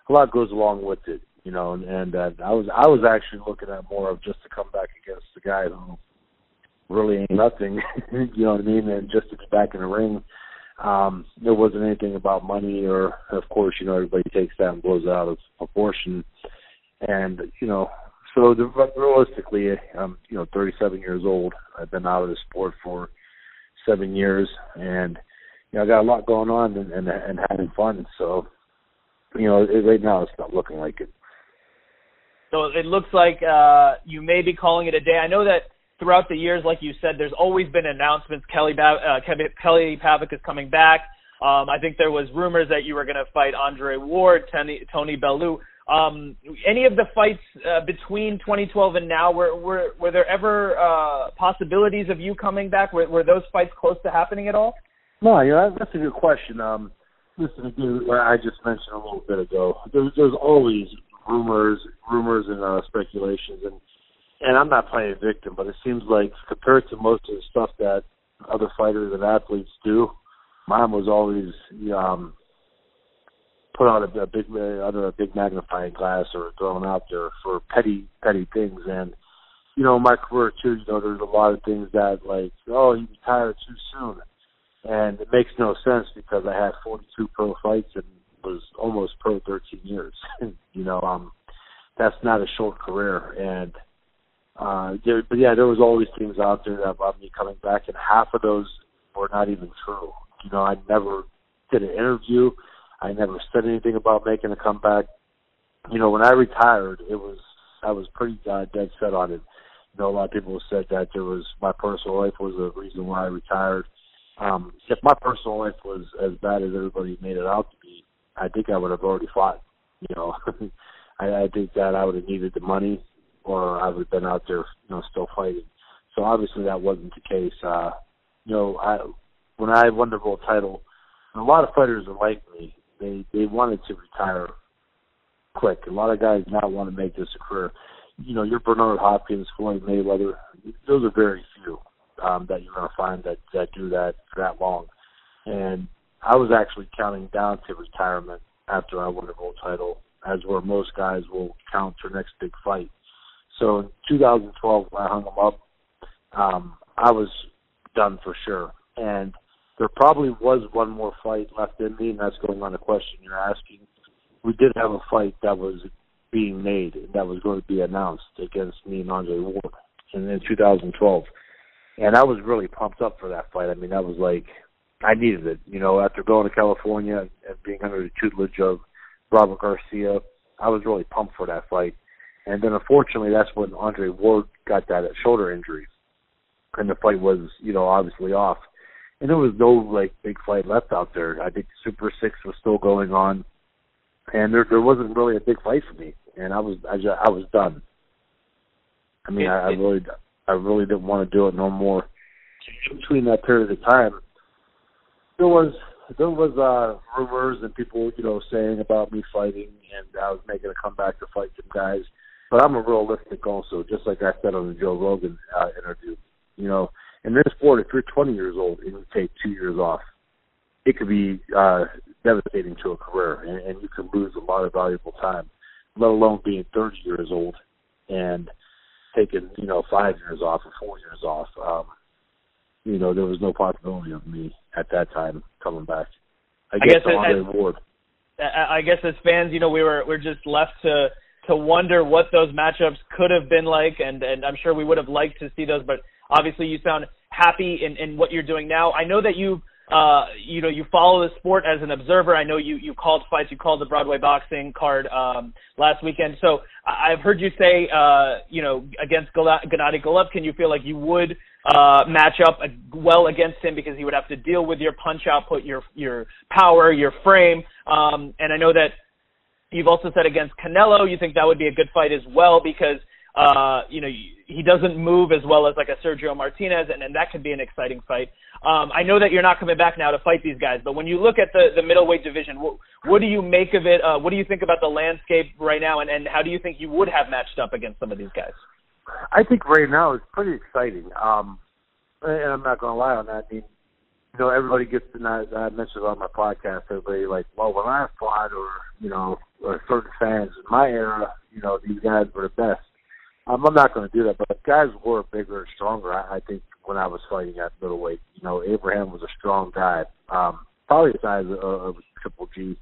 a lot goes along with it, you know, and, and uh, I was, I was actually looking at more of just to come back against the guy who really ain't nothing, [LAUGHS] you know what I mean, and just to be back in the ring. Um, there wasn't anything about money, or of course, you know, everybody takes that and blows it out of proportion. And you know, so the, realistically, I'm you know 37 years old. I've been out of the sport for seven years, and you know I got a lot going on and and, and having fun. So you know it, right now it's not looking like it. So it looks like uh, you may be calling it a day. I know that throughout the years, like you said, there's always been announcements. Kelly ba- uh, Kelly Pavlik is coming back. Um, I think there was rumors that you were going to fight Andre Ward, Tony, Tony Bellew. Um, any of the fights uh, between 2012 and now, were were were there ever uh, possibilities of you coming back? Were, were those fights close to happening at all? No, yeah, that's a good question. Um, listen, again, I just mentioned a little bit ago. There's there's always rumors, rumors and uh, speculations, and and I'm not playing a victim, but it seems like compared to most of the stuff that other fighters and athletes do, mine was always um, put on a, a big uh, under a big magnifying glass or thrown out there for petty petty things. And you know my career too you know there's a lot of things that like oh he retired too soon. And it makes no sense because I had 42 pro fights and was almost pro 13 years. [LAUGHS] You know um that's not a short career. And uh there but yeah there was always things out there about me coming back and half of those were not even true. You know I never did an interview I never said anything about making a comeback. You know, when I retired, it was I was pretty uh, dead set on it. You know, a lot of people said that there was my personal life was the reason why I retired. Um, if my personal life was as bad as everybody made it out to be, I think I would have already fought. You know, [LAUGHS] I, I think that I would have needed the money, or I would have been out there, you know, still fighting. So obviously that wasn't the case. Uh, you know, I when I won the world title, a lot of fighters are like me they they wanted to retire quick. A lot of guys now want to make this a career. You know, your Bernard Hopkins, Floyd Mayweather, those are very few um, that you're going to find that that do that for that long. And I was actually counting down to retirement after I won the world title, as where most guys will count their next big fight. So in 2012, when I hung them up, um, I was done for sure. And there probably was one more fight left in me, and that's going on the question you're asking. We did have a fight that was being made that was going to be announced against me and Andre Ward in, in 2012, and I was really pumped up for that fight. I mean, that was like I needed it. You know, after going to California and being under the tutelage of Robert Garcia, I was really pumped for that fight. And then unfortunately, that's when Andre Ward got that shoulder injury, and the fight was, you know, obviously off and there was no like big fight left out there. I think Super Six was still going on, and there there wasn't really a big fight for me, and I was I just, I was done. I mean, it, I, I really I really didn't want to do it no more. Between that period of time, there was there was uh rumors and people you know saying about me fighting, and I was making a comeback to fight some guys. But I'm a realistic also, just like I said on the Joe Rogan uh, interview. You know, in this sport, if you're 20 years old and you take two years off, it could be uh, devastating to a career, and, and you can lose a lot of valuable time. Let alone being 30 years old and taking you know five years off or four years off. Um, you know, there was no possibility of me at that time coming back. I, I guess, guess as, Ward. I guess as fans, you know, we were we're just left to to wonder what those matchups could have been like, and and I'm sure we would have liked to see those, but Obviously, you sound happy in, in what you're doing now. I know that you uh, you know, you follow the sport as an observer. I know you you called fights, you called the Broadway boxing card um, last weekend. So I've heard you say, uh, you know, against Gennady Golovkin, you feel like you would uh, match up well against him because he would have to deal with your punch output, your your power, your frame. Um, and I know that you've also said against Canelo, you think that would be a good fight as well because uh, you know he doesn't move as well as like a Sergio Martinez, and, and that could be an exciting fight. Um, I know that you're not coming back now to fight these guys, but when you look at the the middleweight division, what, what do you make of it? Uh, what do you think about the landscape right now, and, and how do you think you would have matched up against some of these guys? I think right now it's pretty exciting. Um, and I'm not going to lie on that. I mean, you know, everybody gets, to I, I mentioned on my podcast, everybody like, well, when I fought, or you know, or certain fans in my era, you know, these guys were the best. Um, I'm not going to do that, but guys were bigger and stronger. I, I think when I was fighting at middleweight, you know, Abraham was a strong guy, um, probably the size of, of Triple G,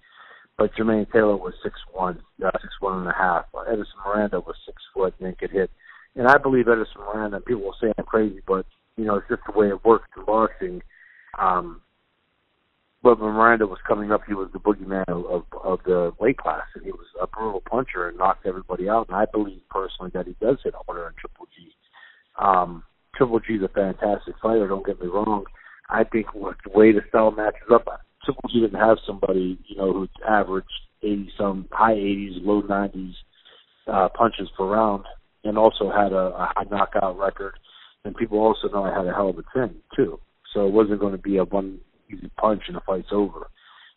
but Jermaine Taylor was six one, uh, six one and a half. Edison Miranda was six foot and could hit and I believe Edison Miranda. People will say I'm crazy, but you know it's just the way it works in boxing. Um, but when Miranda was coming up, he was the boogeyman of, of of the weight class, and he was a brutal puncher and knocked everybody out. And I believe personally that he does hit harder than Triple G. Um, Triple G is a fantastic fighter. Don't get me wrong. I think what the way the style matches up, Triple G didn't have somebody you know who averaged eighty some high eighties, low nineties uh, punches per round and also had a, a high knockout record. And people also know I had a hell of a chin too. So it wasn't going to be a one easy punch and the fight's over.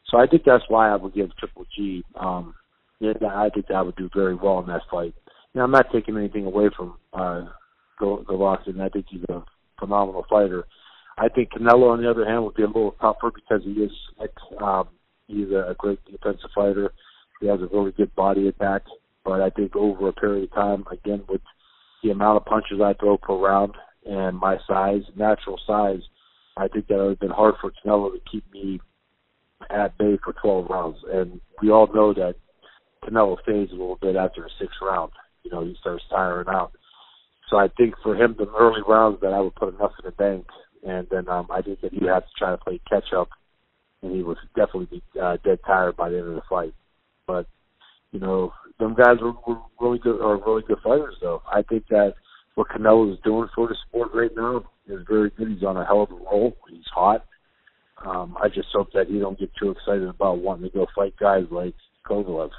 So I think that's why I would give Triple G. Um, yeah, I think that would do very well in that fight. Now I'm not taking anything away from uh, Golovkin. I think he's a phenomenal fighter. I think Canelo, on the other hand, would be a little tougher because he is um, he's a great defensive fighter. He has a really good body attack. But I think over a period of time, again, with the amount of punches I throw per round and my size, natural size, I think that it would have been hard for Canelo to keep me at bay for 12 rounds. And we all know that Canelo fades a little bit after the sixth round. You know, he starts tiring out. So I think for him, the early rounds that I would put enough in the bank, and then um, I think that he had to try to play catch up, and he was definitely uh, dead tired by the end of the fight. But you know, them guys were, were really good are really good fighters though. I think that what Canelo is doing for the sport right now is very good. He's on a hell of a roll. He's hot. Um, I just hope that he don't get too excited about wanting to go fight guys like Kovalev.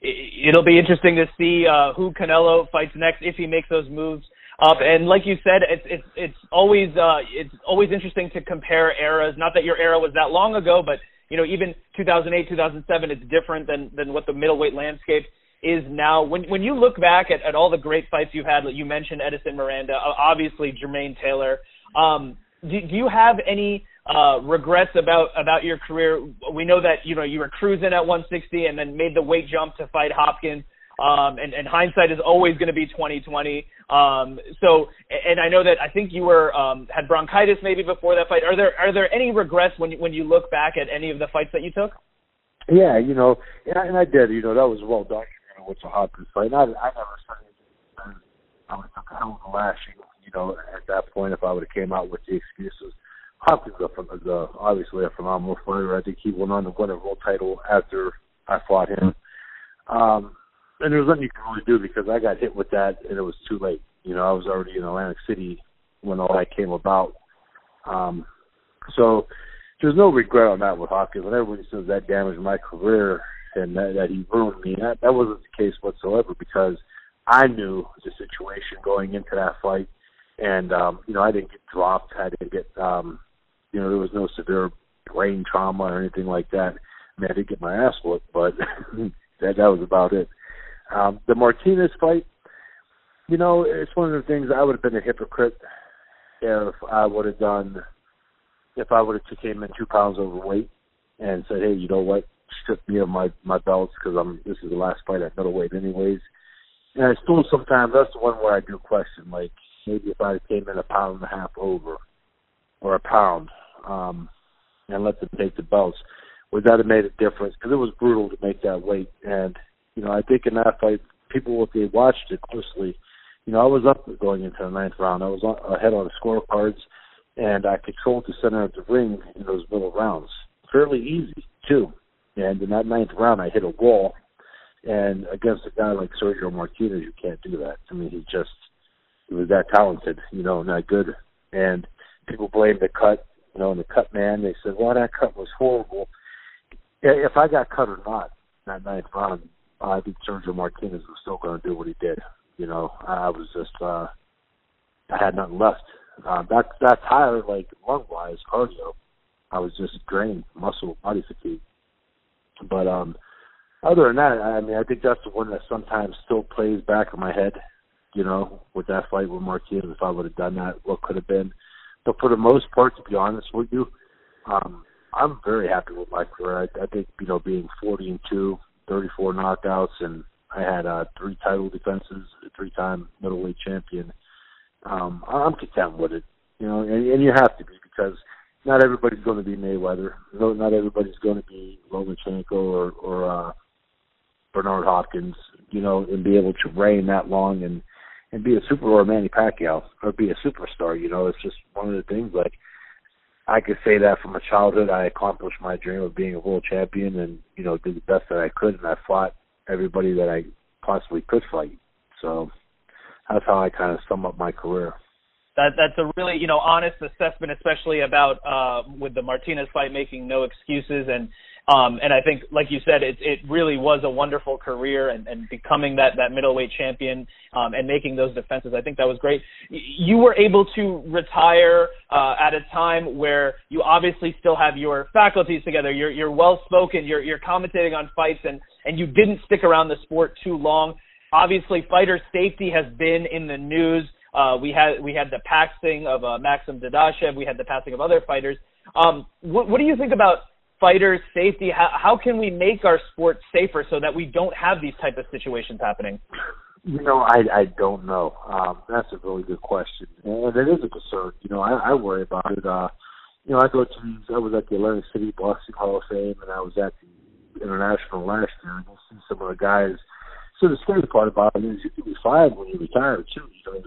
It'll be interesting to see uh, who Canelo fights next if he makes those moves up. And like you said, it's it's it's always uh, it's always interesting to compare eras. Not that your era was that long ago, but you know, even 2008, 2007, it's different than than what the middleweight landscape is now. When when you look back at, at all the great fights you had, you mentioned Edison Miranda, obviously Jermaine Taylor. Um, do, do you have any uh, regrets about about your career? We know that you know you were cruising at 160 and then made the weight jump to fight Hopkins. Um, and, and hindsight is always going to be 2020. Um, so, and I know that I think you were um, had bronchitis maybe before that fight. Are there are there any regrets when you, when you look back at any of the fights that you took? Yeah, you know, and I, and I did. You know, that was well documented with the Hopkins fight. And I, I never said anything. I would have took a hell of a lashing. You know, at that point, if I would have came out with the excuses. Hopkins is a, obviously a phenomenal fighter. I think he went on to win a world title after I fought him. Um, and there was nothing you could really do because I got hit with that and it was too late. You know, I was already in Atlantic City when all that came about. Um, so there's no regret on that with Hopkins. When everybody says that damaged my career and that, that he ruined me, that, that wasn't the case whatsoever because I knew the situation going into that fight. And, um, you know, I didn't get dropped. I didn't get, um, you know, there was no severe brain trauma or anything like that. I mean, I did get my ass whooped, but [LAUGHS] that, that was about it. Um, the Martinez fight, you know, it's one of the things I would have been a hypocrite if I would have done, if I would have came in two pounds overweight and said, hey, you know what, strip me of my my belts because I'm this is the last fight at middleweight anyways. And I still sometimes that's the one where I do question, like maybe if I came in a pound and a half over or a pound, um, and let them take the belts, would that have made a difference? Because it was brutal to make that weight and you know, I think in that fight, people if they watched it closely, you know, I was up going into the ninth round. I was on, ahead on the scorecards, and I controlled the center of the ring in those middle rounds. Fairly easy too. And in that ninth round, I hit a wall, and against a guy like Sergio Martinez, you can't do that. I mean, he just he was that talented, you know, not good. And people blame the cut, you know, and the cut man. They said, "Well, that cut was horrible." If I got cut or not that ninth round, I think Sergio Martinez was still going to do what he did. You know, I was just uh, I had nothing left. Uh, that that tired, like lung wise, cardio. I was just drained, muscle, body fatigue. But um, other than that, I mean, I think that's the one that sometimes still plays back in my head. You know, with that fight with Martinez, if I would have done that, what could have been. But for the most part, to be honest with you, um, I'm very happy with my career. I, I think you know, being 40 and two, 34 knockouts, and I had uh, three title defenses, a three-time middleweight champion. Um, I'm content with it, you know, and, and you have to be because not everybody's going to be Mayweather. No, not everybody's going to be Lomachenko or or uh, Bernard Hopkins, you know, and be able to reign that long and and be a super or Manny Pacquiao or be a superstar. You know, it's just one of the things. Like I could say that from a childhood, I accomplished my dream of being a world champion, and you know, did the best that I could, and I fought everybody that I possibly could fight. So that's how I kind of sum up my career. That that's a really you know honest assessment, especially about uh, with the Martinez fight, making no excuses and um, and I think, like you said, it it really was a wonderful career and, and becoming that that middleweight champion um, and making those defenses. I think that was great. You were able to retire uh, at a time where you obviously still have your faculties together. You're you're well spoken. You're you're commentating on fights and and you didn't stick around the sport too long. Obviously, fighter safety has been in the news. Uh, we had we had the passing of uh, Maxim Dadashev. We had the passing of other fighters. Um, what, what do you think about fighters' safety? How, how can we make our sport safer so that we don't have these type of situations happening? You know, I I don't know. Um, that's a really good question, and it is a concern. You know, I, I worry about it. Uh, you know, I go to I was at the Atlantic City Boxing Hall of Fame, and I was at the International last year, and you see some of the guys. So the scary part about it is you can be fine when you retire too. You know,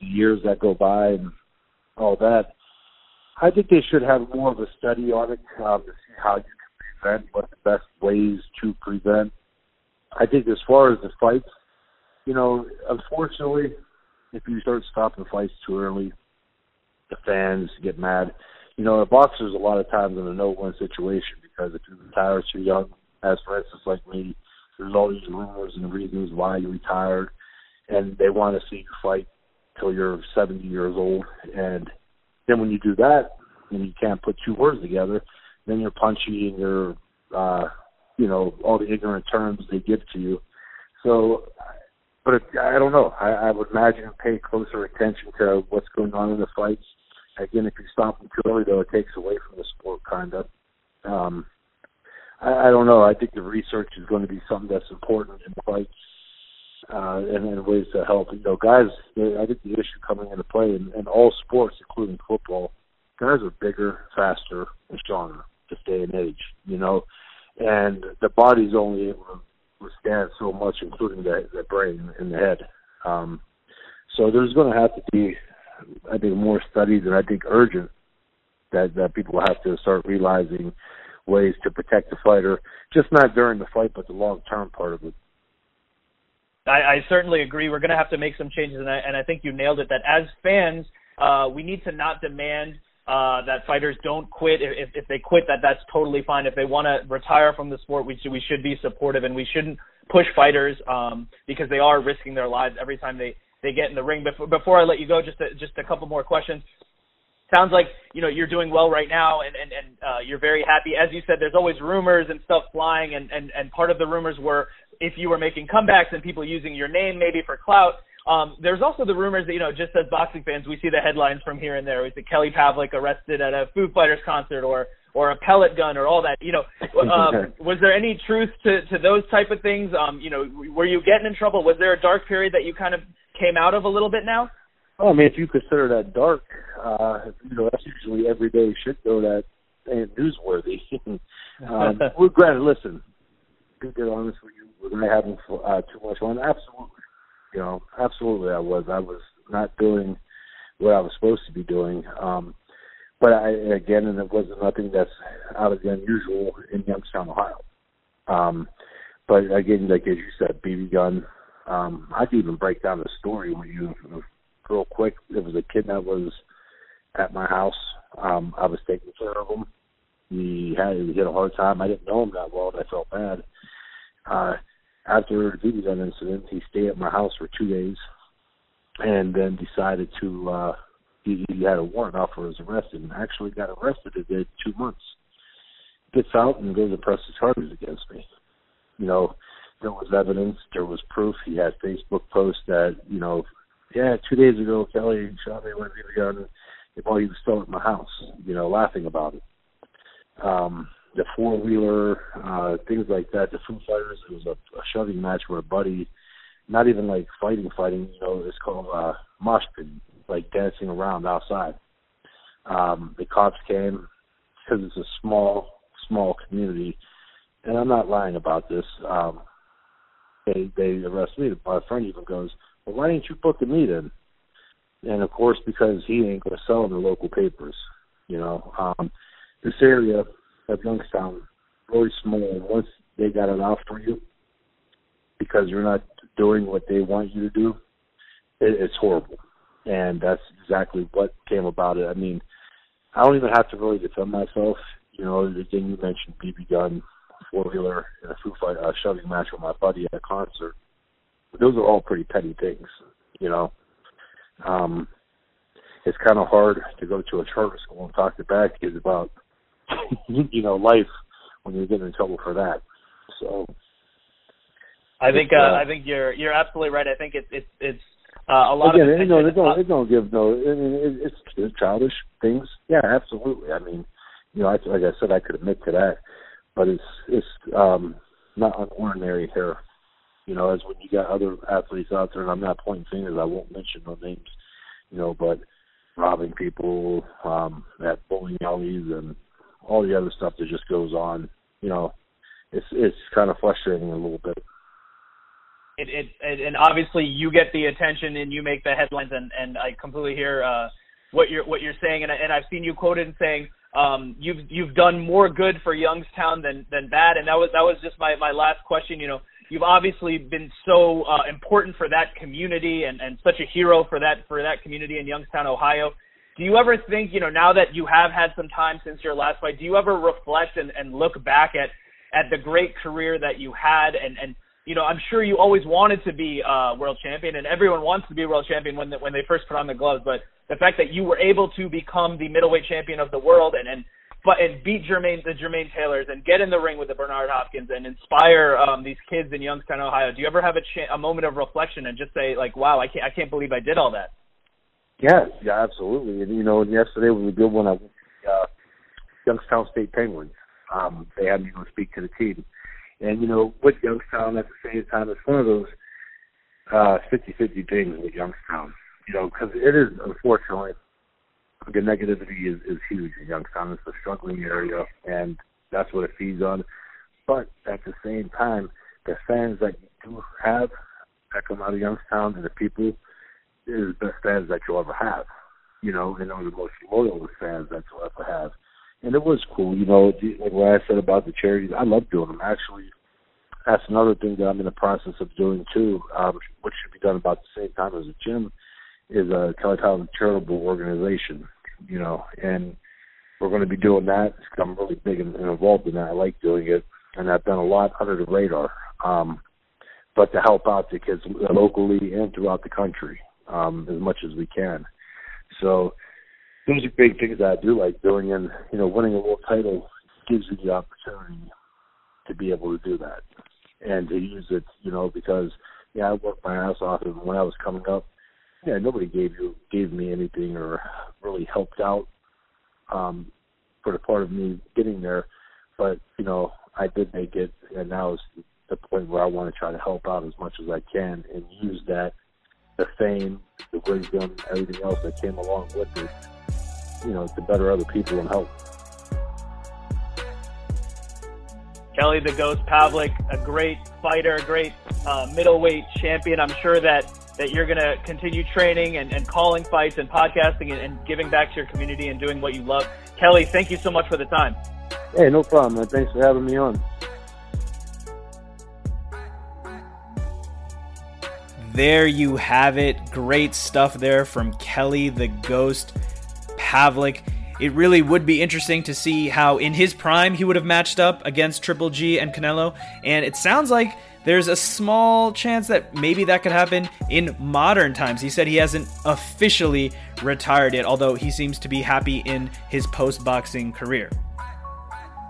years that go by and all that. I think they should have more of a study on it um, to see how you can prevent, what the best ways to prevent. I think as far as the fights, you know, unfortunately, if you start stopping fights too early, the fans get mad. You know, a boxer's a lot of times in a no-win situation because if you retire too young, as for instance like me, there's all these rumors and reasons why you retired, and they want to see you fight till you're 70 years old, and then when you do that, and you can't put two words together, then you're punchy and you're, uh, you know, all the ignorant terms they give to you. So, but it, I don't know. I, I would imagine pay closer attention to what's going on in the fights. Again, if you stop them too early, though, it takes away from the sport, kind of. Um, I, I don't know. I think the research is going to be something that's important in fights uh, and, and ways to help. You know, guys, I think the issue coming into play in, in all sports, including football, guys are bigger, faster, and stronger this day and age. You know, and the body's only able to withstand so much, including the, the brain and the head. Um, so there's going to have to be, I think, more studies, and I think urgent that that people have to start realizing ways to protect the fighter, just not during the fight, but the long term part of it. I, I certainly agree. We're going to have to make some changes, and I, and I think you nailed it. That as fans, uh, we need to not demand uh, that fighters don't quit. If, if they quit, that that's totally fine. If they want to retire from the sport, we should, we should be supportive, and we shouldn't push fighters um, because they are risking their lives every time they they get in the ring. Before before I let you go, just a, just a couple more questions sounds like you know you're doing well right now and and, and uh, you're very happy as you said there's always rumors and stuff flying and, and and part of the rumors were if you were making comebacks and people using your name maybe for clout um, there's also the rumors that you know just as boxing fans we see the headlines from here and there. Was the Kelly Pavlik arrested at a Foo Fighters concert or or a pellet gun or all that. You know [LAUGHS] um, was there any truth to to those type of things? Um you know were you getting in trouble? Was there a dark period that you kind of came out of a little bit now? Well, I mean, if you consider that dark, uh, you know, that's usually everyday shit though that ain't newsworthy. [LAUGHS] um, [LAUGHS] we're granted, listen, to be honest with you, was I having uh, too much fun? Absolutely. You know, absolutely I was. I was not doing what I was supposed to be doing. Um, but I, again, and it wasn't nothing that's out of the unusual in Youngstown, Ohio. Um, but again, like as you said, BB gun. Um, I could even break down the story with you real quick. There was a kid that was at my house. Um, I was taking care of him. He had he had a hard time. I didn't know him that well, and I felt bad. Uh, after the gun incident, he stayed at my house for two days, and then decided to. uh he, he had a warrant out for his arrest, and actually got arrested. It did two months. Gets out and goes and presses charges against me. You know, there was evidence, there was proof. He had Facebook posts that you know, yeah, two days ago Kelly shot me with a gun while he was still at my house. You know, laughing about it. Um, the four wheeler, uh, things like that. The Foo Fighters. It was a, a shoving match where a buddy, not even like fighting, fighting. You know, it's called uh, mosh pit, like dancing around outside. Um, the cops came because it's a small, small community, and I'm not lying about this. Um, they they arrest me. My friend even goes, "Well, why didn't you book a meeting?" And of course, because he ain't to sell in the local papers. You know, um, this area of Youngstown, really small. Once they got it out for you, because you're not doing what they want you to do, it, it's horrible. And that's exactly what came about it. I mean, I don't even have to really defend myself. You know, the thing you mentioned, BB gun, four wheeler, and a Foo fight, a shoving match with my buddy at a concert. Those are all pretty petty things. You know, um, it's kind of hard to go to a charter school and talk to bad kids about, [LAUGHS] you know, life when you're getting in trouble for that. So, I think uh, uh, I think you're you're absolutely right. I think it's it's it's uh, a lot again, of it, no, it don't it don't give no. I mean, it, it's, it's childish things. Yeah, absolutely. I mean, you know, I, like I said, I could admit to that, but it's it's um not unordinary here. You know, as when you got other athletes out there, and I'm not pointing fingers. I won't mention no names. You know, but robbing people um at bowling alleys and all the other stuff that just goes on. You know, it's it's kind of frustrating a little bit. It, it, it and obviously you get the attention and you make the headlines and and I completely hear uh what you're what you're saying. And and I've seen you quoted saying um you've you've done more good for Youngstown than than bad. And that was that was just my my last question. You know you've obviously been so uh, important for that community and and such a hero for that for that community in Youngstown Ohio do you ever think you know now that you have had some time since your last fight do you ever reflect and, and look back at at the great career that you had and and you know, I'm sure you always wanted to be uh, world champion, and everyone wants to be a world champion when the, when they first put on the gloves. But the fact that you were able to become the middleweight champion of the world and and but and beat Jermaine the Jermaine Taylors and get in the ring with the Bernard Hopkins and inspire um, these kids in Youngstown, Ohio. Do you ever have a cha- a moment of reflection and just say like, "Wow, I can't I can't believe I did all that." Yeah, yeah, absolutely. And you know, yesterday was a good one. I went to the, uh, Youngstown State Penguins. Um, they had me go speak to the team and, you know, with Youngstown at the same time, it's one of those uh, 50-50 things with Youngstown, you know, because it is, unfortunately, the negativity is, is huge in Youngstown. It's a struggling area, and that's what it feeds on. But at the same time, the fans that you do have that come out of Youngstown and the people is the best fans that you'll ever have. You know, and they're the most loyal fans that you'll ever have and it was cool. You know, like what I said about the charities, I love doing them. Actually, that's another thing that I'm in the process of doing too, um, which should be done about the same time as the gym, is a Kelly Tyler charitable organization. You know, and we're going to be doing that. Because I'm really big and, and involved in that. I like doing it, and I've done a lot under the radar. Um, but to help out the kids locally and throughout the country um, as much as we can. So those are big things that I do like doing, and you know, winning a world title gives you the opportunity to be able to do that and to use it, you know, because yeah, I worked my ass off, and when I was coming up, yeah, nobody gave you gave me anything or really helped out um, for the part of me getting there, but you know, I did make it, and now is the point where I want to try to help out as much as I can and use that the fame, the wisdom, everything else that came along with it you know, to better other people and help. Kelly the Ghost Pavlik, a great fighter, a great uh, middleweight champion. I'm sure that that you're going to continue training and, and calling fights and podcasting and, and giving back to your community and doing what you love. Kelly, thank you so much for the time. Hey, no problem, man. Thanks for having me on. There you have it. Great stuff there from Kelly the Ghost Pavlik. It really would be interesting to see how, in his prime, he would have matched up against Triple G and Canelo. And it sounds like there's a small chance that maybe that could happen in modern times. He said he hasn't officially retired yet, although he seems to be happy in his post boxing career.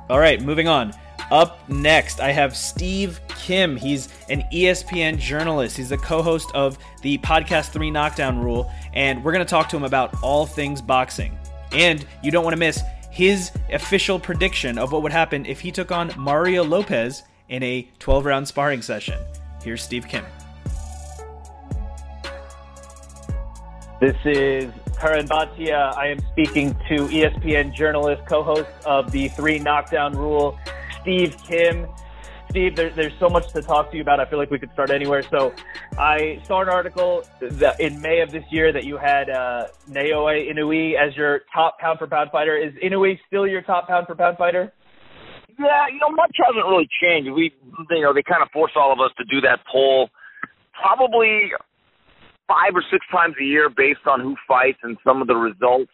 All right, moving on. Up next, I have Steve Kim. He's an ESPN journalist. He's the co host of the podcast Three Knockdown Rule, and we're going to talk to him about all things boxing. And you don't want to miss his official prediction of what would happen if he took on Mario Lopez in a 12 round sparring session. Here's Steve Kim. This is Karan Bhatia. I am speaking to ESPN journalist, co host of the Three Knockdown Rule, Steve Kim. Steve, there, there's so much to talk to you about. I feel like we could start anywhere. So, I saw an article in May of this year that you had uh, Naoya Inoue as your top pound for pound fighter. Is Inoue still your top pound for pound fighter? Yeah, you know, much hasn't really changed. We, you know, they kind of force all of us to do that poll probably five or six times a year based on who fights and some of the results.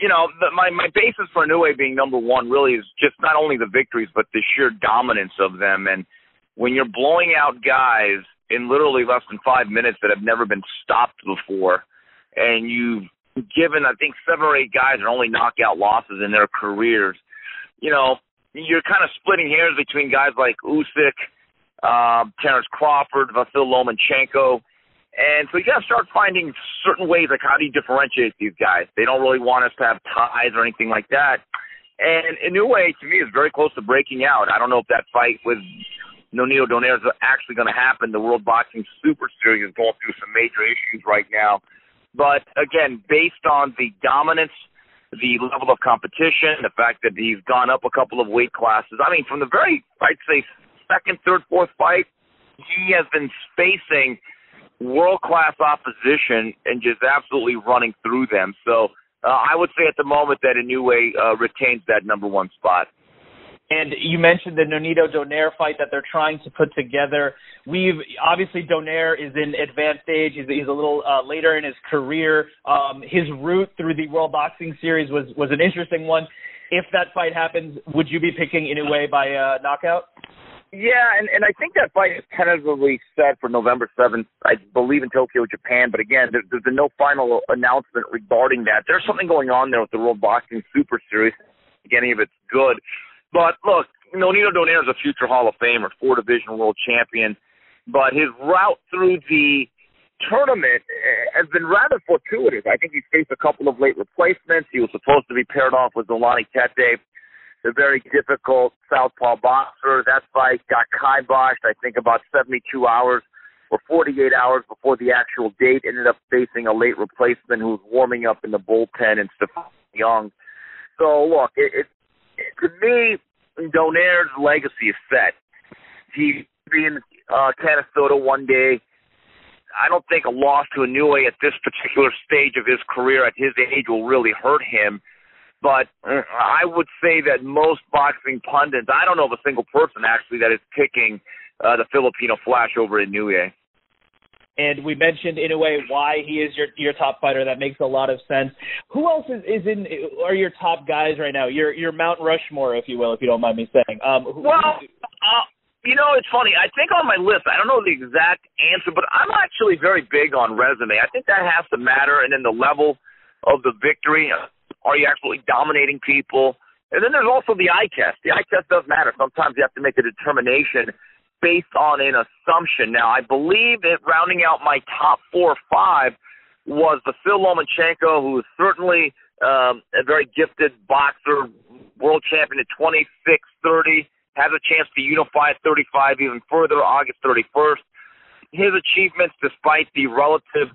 You know, the, my my basis for Inoue being number one really is just not only the victories but the sheer dominance of them. And when you're blowing out guys in literally less than five minutes that have never been stopped before, and you've given I think seven or eight guys are only knockout losses in their careers, you know, you're kind of splitting hairs between guys like Usyk, uh, Terence Crawford, Vasyl Lomachenko and so you got to start finding certain ways, like how do you differentiate these guys? They don't really want us to have ties or anything like that. And Inoue, to me, is very close to breaking out. I don't know if that fight with Nonito Donaire is actually going to happen. The World Boxing Super Series is going through some major issues right now. But again, based on the dominance, the level of competition, the fact that he's gone up a couple of weight classes. I mean, from the very, I'd say, second, third, fourth fight, he has been spacing – world class opposition and just absolutely running through them. So uh, I would say at the moment that Inoue uh, retains that number one spot. And you mentioned the Nonito Donaire fight that they're trying to put together. We've obviously Donaire is in advanced age. He's, he's a little uh, later in his career. Um, his route through the World Boxing Series was was an interesting one. If that fight happens, would you be picking Inoue by uh, knockout? Yeah, and and I think that fight is tentatively set for November seventh. I believe in Tokyo, Japan. But again, there, there's no final announcement regarding that. There's something going on there with the World Boxing Super Series. Any of it's good, but look, Nonito Donaire is a future Hall of Famer, four division world champion. But his route through the tournament eh, has been rather fortuitous. I think he's faced a couple of late replacements. He was supposed to be paired off with Zolani Tete a very difficult southpaw boxer. That fight got kiboshed, I think, about 72 hours or 48 hours before the actual date. Ended up facing a late replacement who was warming up in the bullpen and Stephon Young. So look, it, it, it to me, Donaire's legacy is set. He be in uh, Canastota one day. I don't think a loss to Inoue at this particular stage of his career at his age will really hurt him but I would say that most boxing pundits, I don't know of a single person actually that is picking uh, the Filipino Flash over Inoue. And we mentioned in a way why he is your your top fighter. That makes a lot of sense. Who else is, is in are your top guys right now? Your your Mount Rushmore, if you will, if you don't mind me saying. Um, who, well, uh, you know, it's funny. I think on my list, I don't know the exact answer, but I'm actually very big on resume. I think that has to matter, and then the level of the victory. Are you absolutely dominating people? And then there's also the eye test. The eye test does matter. Sometimes you have to make a determination based on an assumption. Now, I believe that rounding out my top four or five was the Phil Lomachenko, who is certainly um, a very gifted boxer, world champion at 26, 30, has a chance to unify at 35 even further, August 31st. His achievements, despite the relative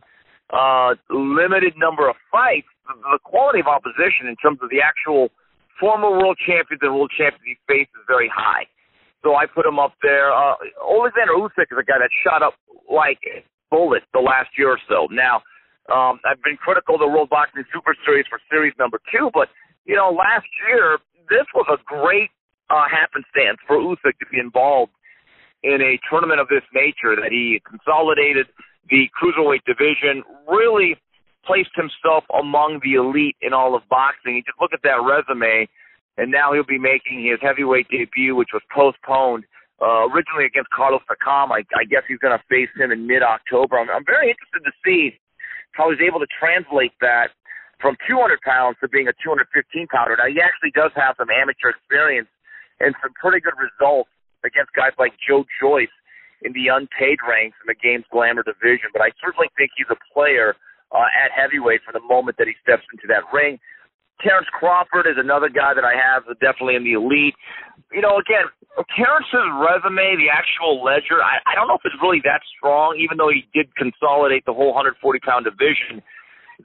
uh, limited number of fights, the quality of opposition in terms of the actual former world champions and world champions he faced is very high. So I put him up there. Uh, Alexander Usyk is a guy that shot up like bullet the last year or so. Now, um, I've been critical of the World Boxing Super Series for series number two, but you know, last year this was a great uh, happenstance for Usyk to be involved in a tournament of this nature. That he consolidated the cruiserweight division, really placed himself among the elite in all of boxing. You just look at that resume, and now he'll be making his heavyweight debut, which was postponed uh, originally against Carlos Takam. I, I guess he's going to face him in mid-October. I'm, I'm very interested to see how he's able to translate that from 200 pounds to being a 215 pounder. Now he actually does have some amateur experience and some pretty good results against guys like Joe Joyce in the unpaid ranks in the game's glamour division. But I certainly think he's a player uh, at heavyweight from the moment that he steps into that ring. Terence Crawford is another guy that I have definitely in the elite. You know, again, Terence's resume, the actual ledger, I, I don't know if it's really that strong, even though he did consolidate the whole 140 pound division.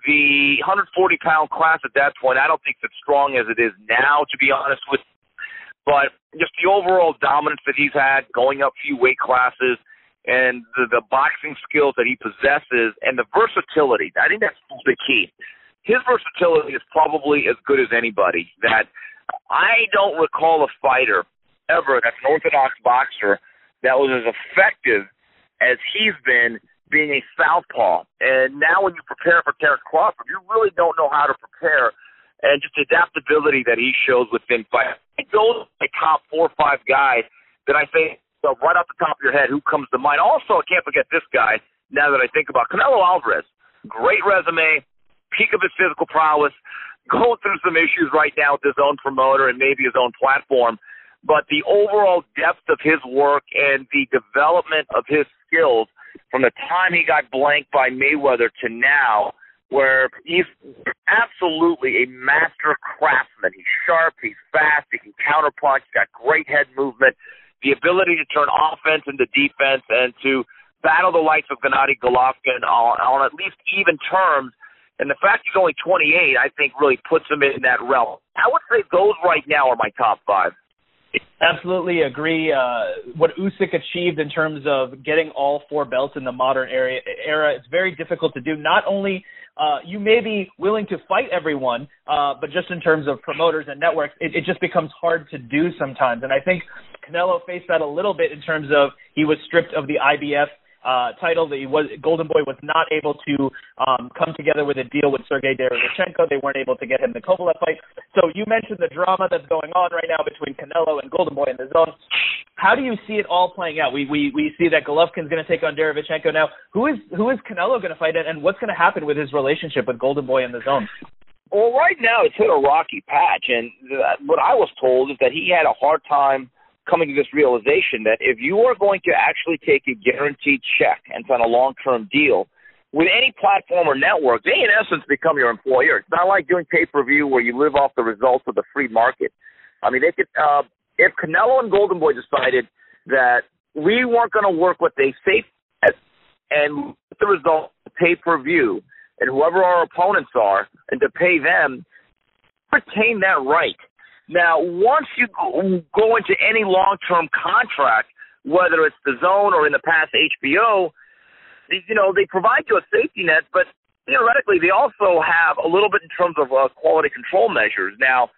The 140 pound class at that point, I don't think it's as strong as it is now, to be honest with you. But just the overall dominance that he's had, going up few weight classes, and the, the boxing skills that he possesses, and the versatility. I think that's the key his versatility is probably as good as anybody. That I don't recall a fighter ever that's an orthodox boxer that was as effective as he's been being a southpaw. And now when you prepare for Terence Crawford, you really don't know how to prepare. And just the adaptability that he shows within fight. Those are the top four or five guys that I think so right off the top of your head, who comes to mind? Also, I can't forget this guy. Now that I think about Canelo Alvarez, great resume, peak of his physical prowess, going through some issues right now with his own promoter and maybe his own platform. But the overall depth of his work and the development of his skills from the time he got blanked by Mayweather to now, where he's absolutely a master craftsman. He's sharp, he's fast, he can counterpunch, he's got great head movement, the ability to turn offense into defense and to battle the likes of Gennady Golovkin on, on at least even terms and the fact he's only 28, I think, really puts him in that realm. I would say those right now are my top five. Absolutely agree. Uh, what Usyk achieved in terms of getting all four belts in the modern era, era it's very difficult to do. Not only uh, you may be willing to fight everyone, uh, but just in terms of promoters and networks, it, it just becomes hard to do sometimes. And I think Canelo faced that a little bit in terms of he was stripped of the IBF uh, title. The was Golden Boy was not able to um, come together with a deal with Sergey Derevyanchenko. They weren't able to get him the Kovalev fight. So you mentioned the drama that's going on right now between Canelo and Golden Boy in DAZN. How do you see it all playing out? We we we see that Golovkin's going to take on Derevyanchenko now. Who is who is Canelo going to fight, and what's going to happen with his relationship with Golden Boy in DAZN? Well, right now it's hit a rocky patch, and what I was told is that he had a hard time coming to this realization that if you are going to actually take a guaranteed check and sign a long term deal with any platform or network, they in essence become your employer. It's not like doing pay per view where you live off the results of the free market. I mean, they could uh, if Canelo and Golden Boy decided that we weren't going to work with a safe and the result pay per view and whoever our opponents are and to pay them retain that right now, once you go into any long-term contract, whether it's DAZN or in the past HBO, you know they provide you a safety net, but theoretically they also have a little bit in terms of uh, quality control measures. Now,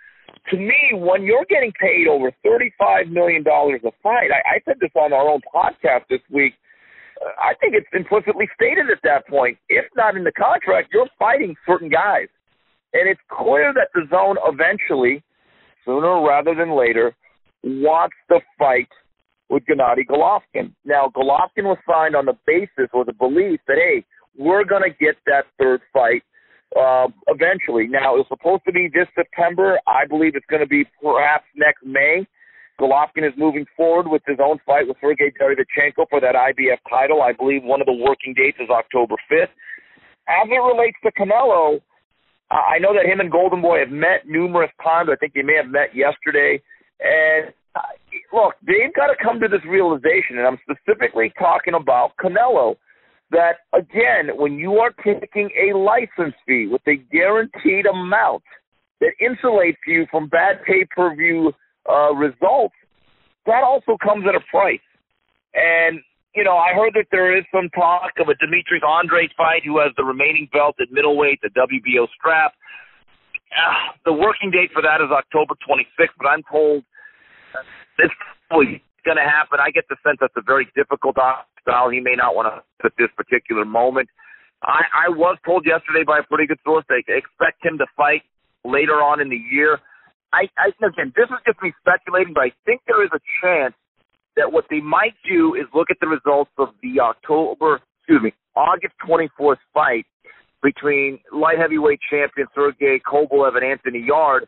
to me, when you're getting paid over thirty-five million dollars a fight, I, I said this on our own podcast this week. Uh, I think it's implicitly stated at that point. If not in the contract, you're fighting certain guys, and it's clear that DAZN eventually sooner rather than later, wants to fight with Gennady Golovkin. Now, Golovkin was signed on the basis or the belief that, hey, we're going to get that third fight uh, eventually. Now, it was supposed to be this September. I believe it's going to be perhaps next May. Golovkin is moving forward with his own fight with Sergey Derevyanchenko for that IBF title. I believe one of the working dates is October 5th. As it relates to Canelo, I know that him and Golden Boy have met numerous times. I think they may have met yesterday. And uh, look, they've got to come to this realization, and I'm specifically talking about Canelo, that again, when you are taking a license fee with a guaranteed amount that insulates you from bad pay per view uh, results, that also comes at a price. And you know, I heard that there is some talk of a Demetrius Andrade fight who has the remaining belt at middleweight, the WBO strap. Uh, the working date for that is October 26th, but I'm told it's probably going to happen. I get the sense that's a very difficult style. He may not want to at this particular moment. I, I was told yesterday by a pretty good source they expect him to fight later on in the year. I, I again, this is just me speculating, but I think there is a chance that what they might do is look at the results of the October, excuse me, August 24th fight between light heavyweight champion Sergey Kovalev and Anthony Yarde.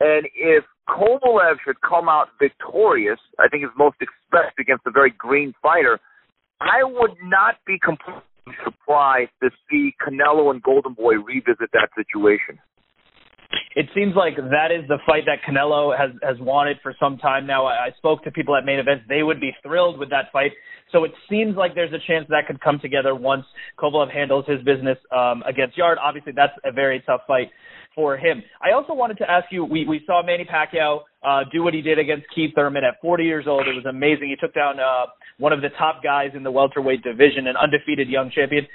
And if Kovalev should come out victorious, I think is most expected against a very green fighter, I would not be completely surprised to see Canelo and Golden Boy revisit that situation it seems like that is the fight that Canelo has has wanted for some time now. I, I spoke to people at main events; they would be thrilled with that fight. So it seems like there's a chance that could come together once Kovalev handles his business um, against Yarde. Obviously, that's a very tough fight for him. I also wanted to ask you: we we saw Manny Pacquiao uh, do what he did against Keith Thurman at 40 years old. It was amazing. He took down uh, one of the top guys in the welterweight division, an undefeated young champion.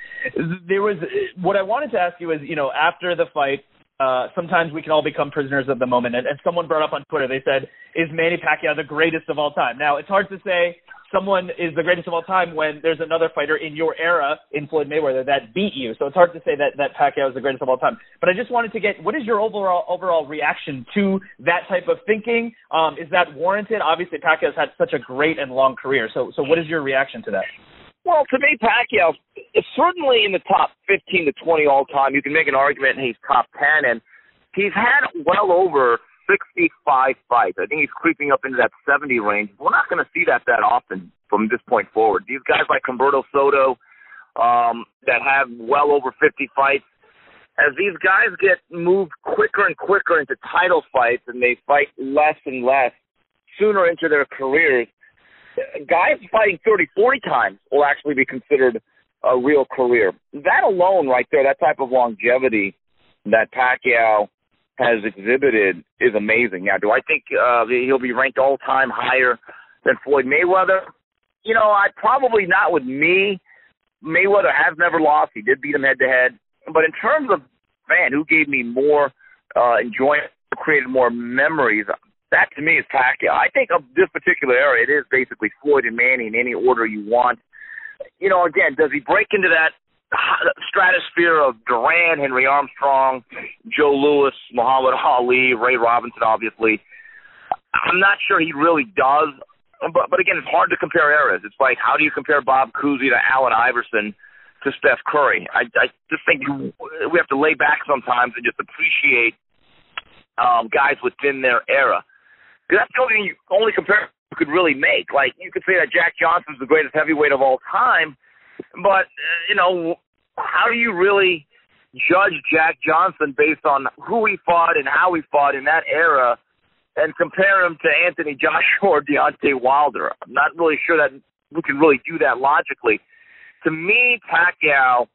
There was what I wanted to ask you is, you know, after the fight uh, sometimes we can all become prisoners of the moment. And, and someone brought up on Twitter, they said, is Manny Pacquiao the greatest of all time? Now, it's hard to say someone is the greatest of all time when there's another fighter in your era in Floyd Mayweather that beat you. So it's hard to say that, that Pacquiao is the greatest of all time. But I just wanted to get, what is your overall, overall reaction to that type of thinking? Um, is that warranted? Obviously, Pacquiao's had such a great and long career. So, so what is your reaction to that? Well, to me, Pacquiao is certainly in the top 15 to 20 all time. You can make an argument he's top 10, and he's had well over 65 fights. I think he's creeping up into that 70 range. We're not going to see that that often from this point forward. These guys like Humberto Soto um, that have well over 50 fights, as these guys get moved quicker and quicker into title fights and they fight less and less sooner into their careers, guys fighting 30, 40 times will actually be considered a real career. That alone, right there, that type of longevity that Pacquiao has exhibited is amazing. Now, do I think uh, he'll be ranked all time higher than Floyd Mayweather? You know, I probably not with me. Mayweather has never lost. He did beat him head to head. But in terms of fan, who gave me more uh, enjoyment, created more memories, that to me is Pacquiao. I think of this particular era, it is basically Floyd and Manny in any order you want. You know, again, does he break into that stratosphere of Duran, Henry Armstrong, Joe Louis, Muhammad Ali, Ray Robinson, obviously? I'm not sure he really does. But but again, it's hard to compare eras. It's like how do you compare Bob Cousy to Allen Iverson to Steph Curry? I I just think you, we have to lay back sometimes and just appreciate um, guys within their era. Because that's the only only comparison you could really make. Like you could say that Jack Johnson's the greatest heavyweight of all time, but uh, you know how do you really judge Jack Johnson based on who he fought and how he fought in that era, and compare him to Anthony [LAUGHS] Joshua or Deontay Wilder? I'm not really sure that we can really do that logically. To me, Pacquiao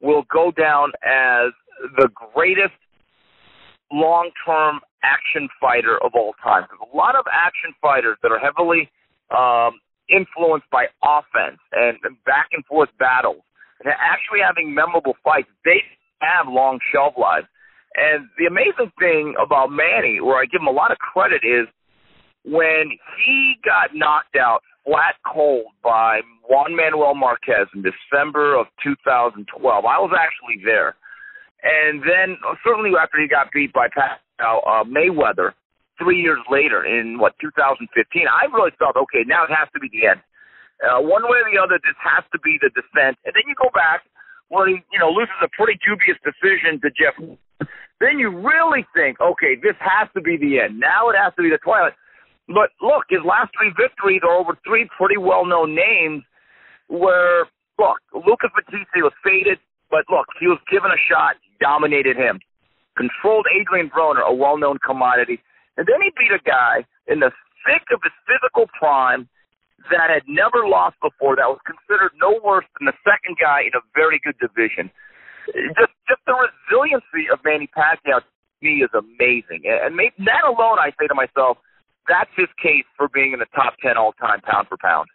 will go down as the greatest long-term action fighter of all time. There's a lot of action fighters that are heavily um, influenced by offense and, and back and forth battles, and actually having memorable fights. They have long shelf lives. And the amazing thing about Manny, where I give him a lot of credit, is when he got knocked out flat cold by Juan Manuel Marquez in December of 2012. I was actually there. And then certainly after he got beat by Pat uh, uh, Mayweather three years later in what 2015, I really felt okay. Now it has to be the end. Uh, one way or the other, this has to be the descent. And then you go back where he, you know, loses a pretty dubious decision to Jeff. Then you really think, okay, this has to be the end. Now it has to be the twilight. But look, his last three victories are over three pretty well-known names. Where look, Lucas Matthysse was faded, but look, he was given a shot dominated him. Controlled Adrian Broner, a well-known commodity, and then he beat a guy in the thick of his physical prime that had never lost before. That was considered no worse than the second guy in a very good division. Just, just the resiliency of Manny Pacquiao to me is amazing, and that alone, I say to myself, that's his case for being in the top ten all-time pound for pound.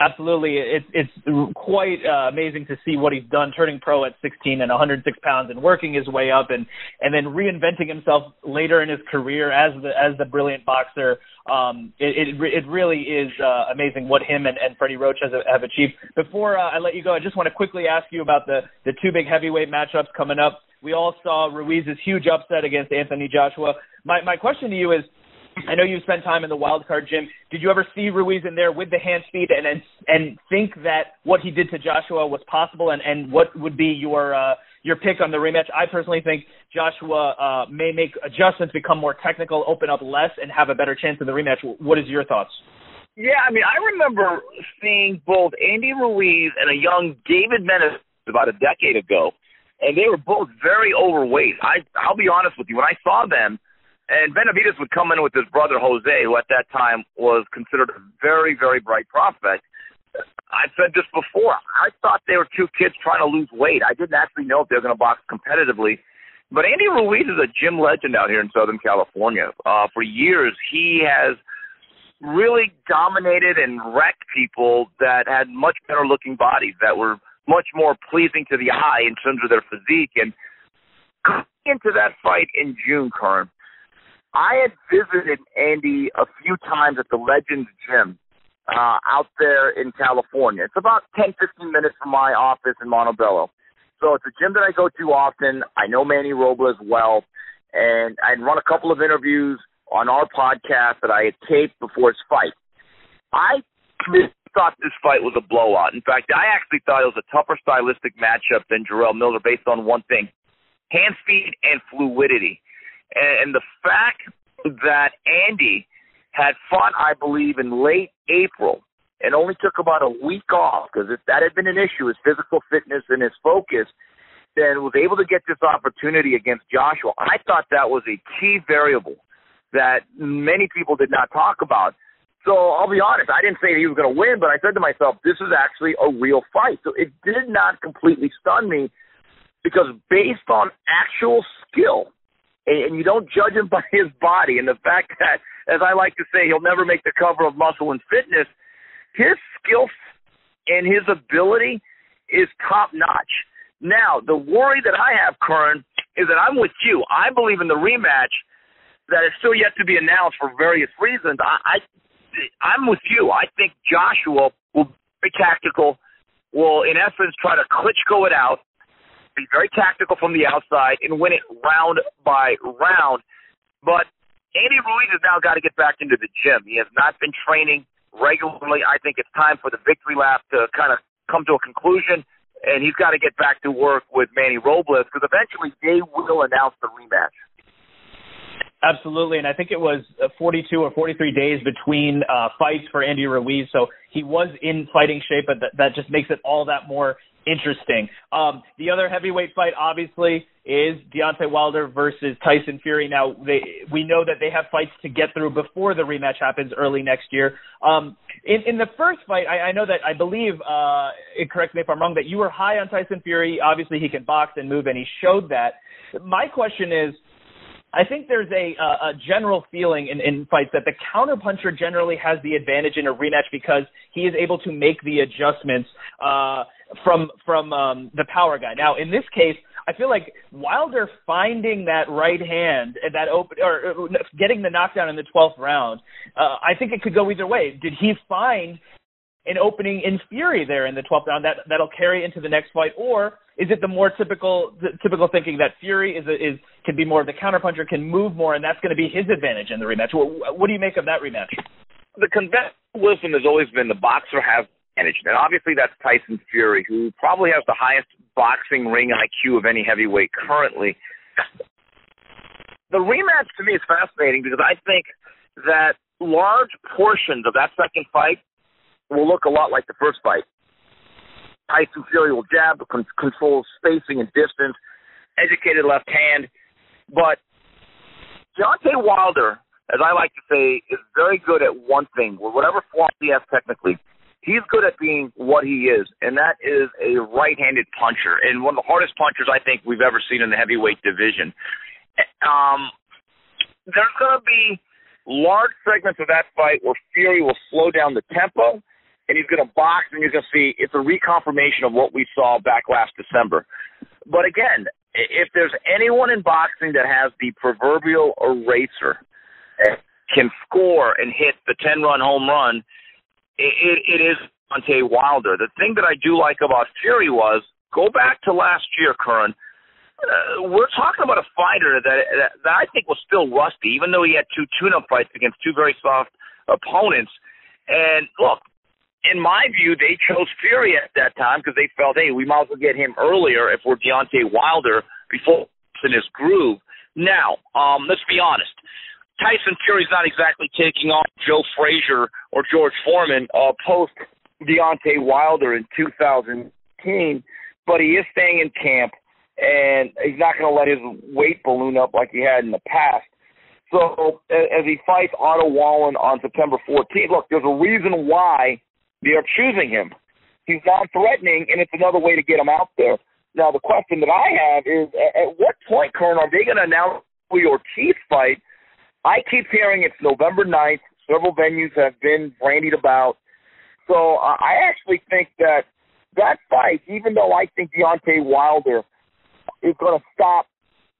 Absolutely, it's it's quite uh, amazing to see what he's done, turning pro at 16 and 106 pounds, and working his way up, and and then reinventing himself later in his career as the as the brilliant boxer. Um, it, it it really is uh, amazing what him and, and Freddie Roach has have achieved. Before uh, I let you go, I just want to quickly ask you about the the two big heavyweight matchups coming up. We all saw Ruiz's huge upset against Anthony Joshua. My my question to you is I know you spent time in the wild card gym. Did you ever see Ruiz in there with the hand speed and and, and think that what he did to Joshua was possible? And, and what would be your uh, your pick on the rematch? I personally think Joshua uh, may make adjustments, become more technical, open up less, and have a better chance in the rematch. What is your thoughts? Yeah, I mean, I remember seeing both Andy Ruiz and a young David Benavidez about a decade ago, and they were both very overweight. I I'll be honest with you, when I saw them and Benavidez would come in with his brother Jose, who at that time was considered a very, very bright prospect. I've said this before. I thought they were two kids trying to lose weight. I didn't actually know if they were going to box competitively. But Andy Ruiz is a gym legend out here in Southern California. Uh, for years, he has really dominated and wrecked people that had much better looking bodies that were much more pleasing to the eye in terms of their physique. And into that fight in June, Karan, I had visited Andy a few times at the Legends Gym uh, out there in California. It's about 10, 15 minutes from my office in Montebello. So it's a gym that I go to often. I know Manny Robles well, and I'd run a couple of interviews on our podcast that I had taped before his fight. I thought this fight was a blowout. In fact, I actually thought it was a tougher stylistic matchup than Jarrell Miller based on one thing hand speed and fluidity. And the fact that Andy had fought, I believe, in late April and only took about a week off because if that had been an issue, his physical fitness and his focus, then was able to get this opportunity against Joshua. I thought that was a key variable that many people did not talk about. So I'll be honest, I didn't say he was going to win, but I said to myself, this is actually a real fight. So it did not completely stun me because based on actual skill, and you don't judge him [LAUGHS] by his body. And the fact that, as I like to say, he'll never make the cover of Muscle and Fitness, his skill and his ability is top notch. Now, the worry that I have, Karan, is that I'm with you. I believe in the rematch that is still yet to be announced for various reasons. I, I I'm with you. I think Joshua will be tactical, will in essence try to Klitschko it out, be very tactical from the outside and win it round by round. But Andy Ruiz has now got to get back into the gym. He has not been training regularly. I think it's time for the victory lap to kind of come to a conclusion, and he's got to get back to work with Manny Robles because eventually they will announce the rematch. Absolutely, and I think it was uh, 42 or 43 days between uh, fights for Andy Ruiz, so he was in fighting shape, but that, that just makes it all that more interesting. Um, the other heavyweight fight, obviously, is Deontay Wilder versus Tyson Fury. Now, they, we know that they have fights to get through before the rematch happens early next year. Um, in, in the first fight, I, I know that I believe, uh, correct me if I'm wrong, that you were high on Tyson Fury. Obviously, he can box and move, and he showed that. My question is, I think there's a, a general feeling in, in fights that the counterpuncher generally has the advantage in a rematch because he is able to make the adjustments uh, from from um, the power guy. Now, in this case, I feel like Wilder finding that right hand and that open or uh, getting the knockdown in the 12th round, uh, I think it could go either way. Did he find an opening in Fury there in the 12th round that that'll carry into the next fight, or is it the more typical the typical thinking that Fury is a, is can be more of the counterpuncher, can move more, and that's going to be his advantage in the rematch? What, what do you make of that rematch? The conventional wisdom has always been the boxer has advantage. And obviously that's Tyson Fury, who probably has the highest boxing ring IQ of any heavyweight currently. The rematch to me is fascinating because I think that large portions of that second fight will look a lot like the first fight. Tyson Fury will jab, control spacing and distance, educated left hand. But Deontay Wilder, as I like to say, is very good at one thing. Whatever flaws he has technically, he's good at being what he is, and that is a right-handed puncher, and one of the hardest punchers I think we've ever seen in the heavyweight division. Um, there's going to be large segments of that fight where Fury will slow down the tempo, and he's going to box, and you're going to see it's a reconfirmation of what we saw back last December. But again, if there's anyone in boxing that has the proverbial eraser, can score and hit the 10 run home run, it, it is Deontay Wilder. The thing that I do like about Fury was go back to last year, Karan. Uh, we're talking about a fighter that, that that I think was still rusty, even though he had two tune-up fights against two very soft opponents. And look, in my view, they chose Fury at that time because they felt, hey, we might as well get him earlier if we're Deontay Wilder before in his groove. Now, um, let's be honest. Tyson Fury's not exactly taking on Joe Frazier or George Foreman uh, post Deontay Wilder in 2010, but he is staying in camp and he's not going to let his weight balloon up like he had in the past. So as he fights Otto Wallin on September 14th, look, there's a reason why they are choosing him. He's non-threatening, and it's another way to get him out there. Now, the question that I have is, at what point, Karan, are they going to announce Ortiz fight? I keep hearing it's November 9th. Several venues have been brandied about. So uh, I actually think that that fight, even though I think Deontay Wilder – is going to stop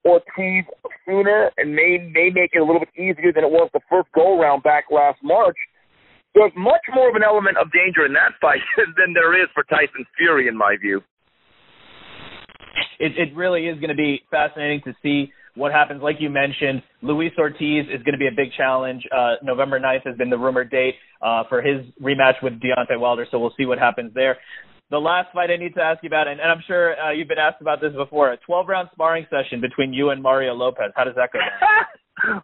Ortiz sooner and may may make it a little bit easier than it was the first go round back last March. There's much more of an element of danger in that fight [LAUGHS] than there is for Tyson Fury, in my view. It, it really is going to be fascinating to see what happens. Like you mentioned, Luis Ortiz is going to be a big challenge. Uh, November 9th has been the rumored date uh, for his rematch with Deontay Wilder, so we'll see what happens there the last fight I need to ask you about, and, and I'm sure uh, you've been asked about this before, a 12 round sparring session between you and Mario Lopez. How does that go?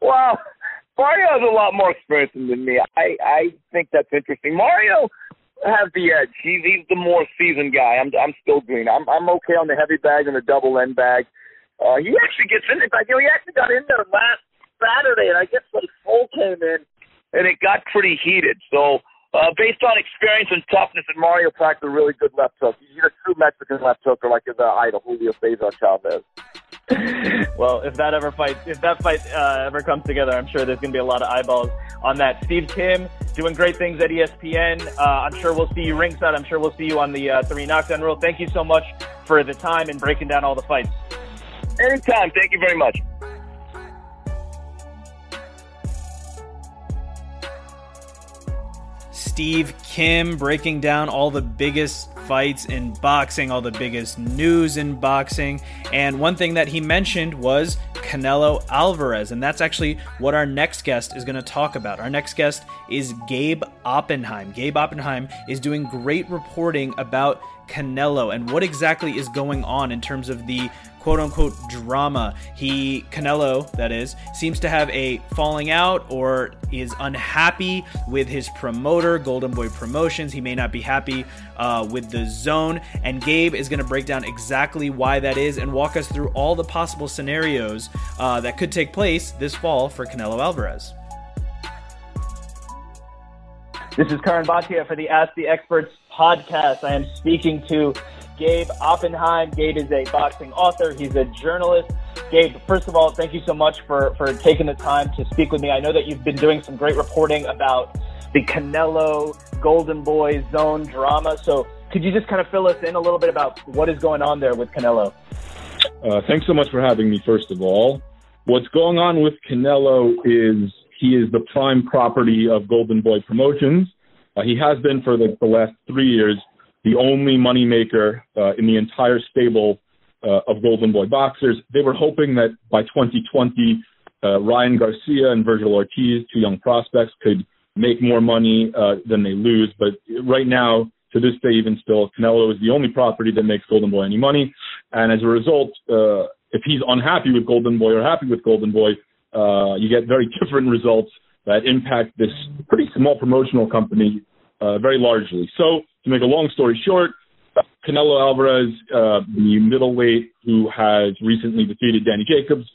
[LAUGHS] well, Mario has a lot more experience than me. I I think that's interesting. Mario has the edge. He's he's the more seasoned guy. I'm I'm still green. I'm I'm okay on the heavy bag and the double end bag. Uh, he actually gets in. In fact, you know, he actually got in there last Saturday, and I guess when Full came in, and it got pretty heated. So uh, based on experience and toughness, and Mario packed a really good left hook. He's a true Mexican left hooker, like his uh, idol Julio Cesar Chavez. [LAUGHS] well, if that ever fight, if that fight uh, ever comes together, I'm sure there's going to be a lot of eyeballs on that. Steve Kim doing great things at ESPN. Uh, I'm sure we'll see you ringside. I'm sure we'll see you on the uh, three knockdown rule. Thank you so much for the time and breaking down all the fights. Anytime. Thank you very much. Steve Kim breaking down all the biggest fights in boxing, all the biggest news in boxing. And one thing that he mentioned was Canelo Alvarez. And that's actually what our next guest is going to talk about. Our next guest is Gabe Oppenheim. Gabe Oppenheim is doing great reporting about Canelo and what exactly is going on in terms of the quote unquote drama. He, Canelo, that is, seems to have a falling out or is unhappy with his promoter, Golden Boy Promotions. He may not be happy uh, with DAZN. And Gabe is going to break down exactly why that is and walk us through all the possible scenarios uh, that could take place this fall for Canelo Alvarez. This is Karan Bhatia for the Ask the Experts podcast. I am speaking to Gabe Oppenheim. Gabe is a boxing author. He's a journalist. Gabe, first of all, thank you so much for, for taking the time to speak with me. I know that you've been doing some great reporting about the Canelo Golden Boy zone drama. So could you just kind of fill us in a little bit about what is going on there with Canelo? Uh, thanks so much for having me, first of all. What's going on with Canelo is he is the prime property of Golden Boy Promotions. Uh, he has been for the, the last three years the only moneymaker uh, in the entire stable uh, of Golden Boy boxers. They were hoping that by 2020, uh, Ryan Garcia and Vergil Ortiz, two young prospects, could make more money uh, than they lose. But right now, to this day, even still, Canelo is the only property that makes Golden Boy any money. And as a result, uh, if he's unhappy with Golden Boy or happy with Golden Boy, uh, you get very [LAUGHS] different results that impact this pretty small promotional company uh, very largely. So to make a long story short, Canelo Alvarez, uh, the middleweight who has recently defeated Danny Jacobs,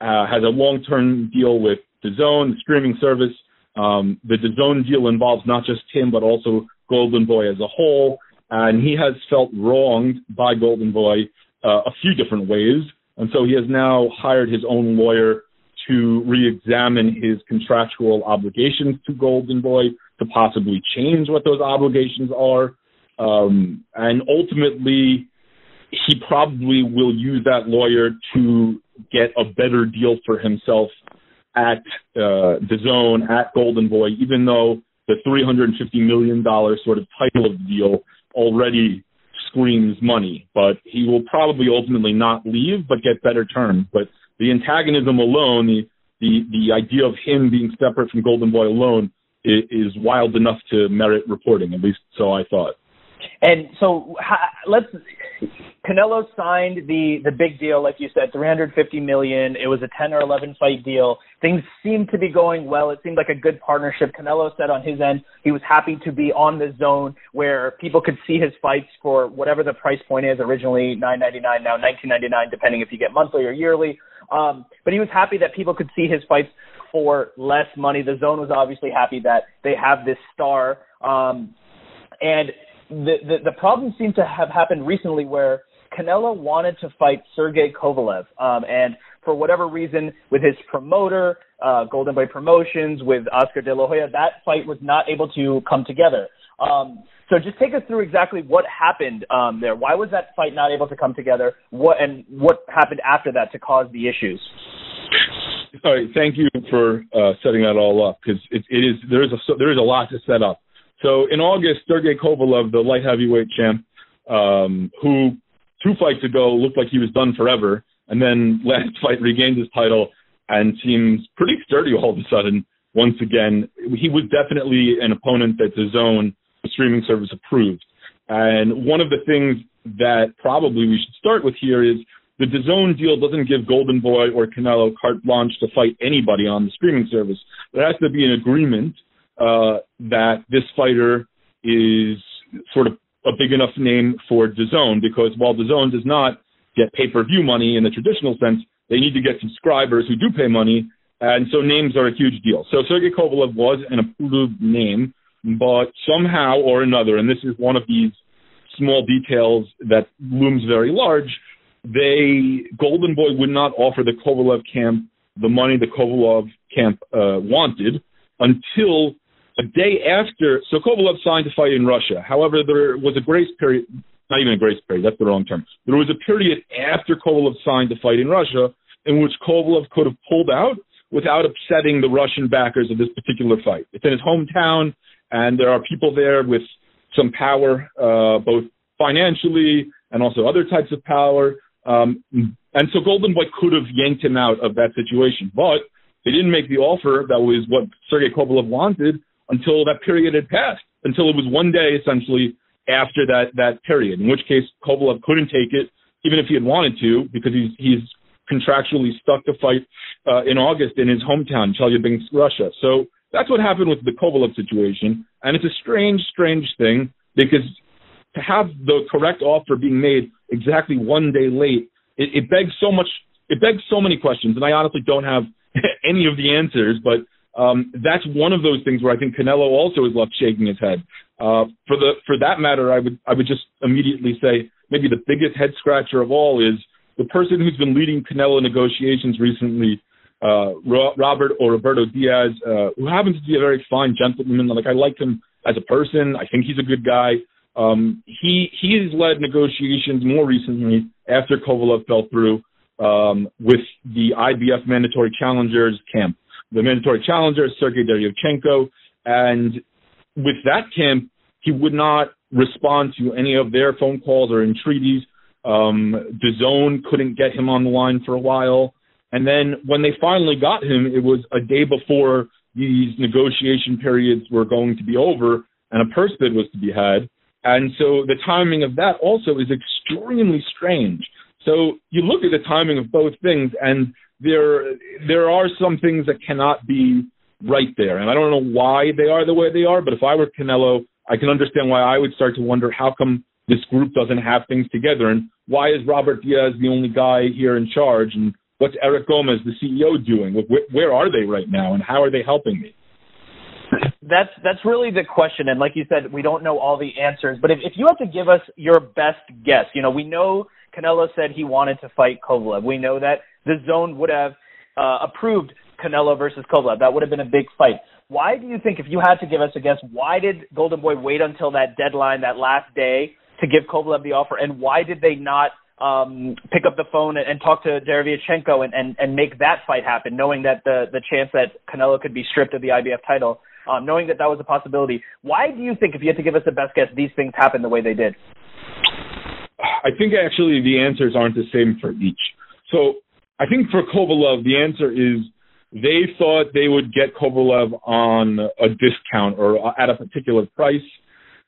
uh, has a long-term deal with DAZN, the streaming service. Um, the DAZN deal involves not just him, but also Golden Boy as a whole. And he has felt wronged by Golden Boy uh, a few different ways. And so he has now hired his own lawyer to re-examine his contractual obligations to Golden Boy, to possibly change what those obligations are. Um, and ultimately, he probably will use that lawyer to get a better deal for himself at uh, DAZN, at Golden Boy, even though the $350 million sort of title of the deal already screams money. But he will probably ultimately not leave, but get better terms. But the antagonism alone, the, the, the idea of him being separate from Golden Boy alone is, is wild enough to merit reporting, at least so I thought. And so let's Canelo signed the the big deal, like you said, 350 million. It was a 10 or 11 fight deal. Things seemed to be going well. It seemed like a good partnership. Canelo said on his end he was happy to be on DAZN where people could see his fights for whatever the price point is. Originally 9.99, now 19.99, depending if you get monthly or yearly. Um, but he was happy that people could see his fights for less money. DAZN was obviously happy that they have this star. Um, and the, the the problem seemed to have happened recently where Canelo wanted to fight Sergey Kovalev, um, and for whatever reason, with his promoter, uh, Golden Boy Promotions, with Oscar De La Hoya, that fight was not able to come together. Um, so just take us through exactly what happened um, there. Why was that fight not able to come together? What and what happened after that to cause the issues? All right, thank you for uh, setting that all up because it, it is there is a there is a lot to set up. So in August, Sergey Kovalev, the light heavyweight champ, um, who two fights ago looked like he was done forever, and then [LAUGHS] last fight regained his title and seems pretty sturdy all of a sudden. Once again, he was definitely an opponent that DAZN streaming service approved. And one of the things that probably we should start with here is the DAZN deal doesn't give Golden Boy or Canelo carte blanche to fight anybody on the streaming service. There has to be an agreement uh, that this fighter is sort of a big enough name for DAZN because while DAZN does not get pay-per-view money in the traditional sense, they need to get subscribers who do pay money, and so names are a huge deal. So Sergey Kovalev was an approved name, but somehow or another, and this is one of these small details that looms very large, they Golden Boy would not offer the Kovalev camp the money the Kovalev camp uh, wanted until a day after, so Kovalev signed to fight in Russia. However, there was a grace period, not even a grace period, that's the wrong term. There was a period after Kovalev signed to fight in Russia in which Kovalev could have pulled out without upsetting the Russian backers of this particular fight. It's in his hometown, and there are people there with some power, uh, both financially and also other types of power. Um, and so Golden Boy could have yanked him out of that situation, but they didn't make the offer that was what Sergey Kovalev wanted until that period had passed, until it was one day essentially after that that period. In which case, Kovalev couldn't take it, even if he had wanted to, because he's he's contractually stuck to fight uh, in August in his hometown, Chelyabinsk, Russia. So that's what happened with the Kovalev situation, and it's a strange, strange thing because to have the correct offer being made exactly one day late, it, it begs so much. It begs so many questions, and I honestly don't have [LAUGHS] any of the answers, but um, that's one of those things where I think Canelo also is left shaking his head. Uh, for the for that matter, I would I would just immediately say maybe the biggest head scratcher of all is the person who's been leading Canelo negotiations recently, uh, Robert or Roberto Diaz, uh, who happens to be a very fine gentleman. Like I like him as a person. I think he's a good guy. Um, he he has led negotiations more recently after Kovalev fell through um, with the IBF mandatory challengers camp the mandatory challenger, Sergey Derevyanchenko. And with that camp, he would not respond to any of their phone calls or entreaties. Um, DAZN couldn't get him on the line for a while. And then when they finally got him, it was a day before these negotiation periods were going to be over and a purse bid was to be had. And so the timing of that also is extremely strange. So you look at the timing of both things, and there there are some things that cannot be right there, and I don't know why they are the way they are. But if I were Canelo, I can understand why I would start to wonder how come this group doesn't have things together, and why is Robert Diaz the only guy here in charge, and what's Eric Gomez, the CEO, doing? Where, where are they right now, and how are they helping me? That's that's really the question, and like you said, we don't know all the answers. But if, if you have to give us your best guess, you know, we know Canelo said he wanted to fight Kovalev. We know that the zone would have uh, approved Canelo versus Kovalev. That would have been a big fight. Why do you think, if you had to give us a guess, why did Golden Boy wait until that deadline, that last day, to give Kovalev the offer, and why did they not um, pick up the phone and, and talk to Derevyanchenko and, and, and make that fight happen, knowing that the the chance that Canelo could be stripped of the IBF title, um, knowing that that was a possibility? Why do you think, if you had to give us a best guess, these things happened the way they did? I think actually the answers aren't the same for each. So I think for Kovalev, the answer is they thought they would get Kovalev on a discount or at a particular price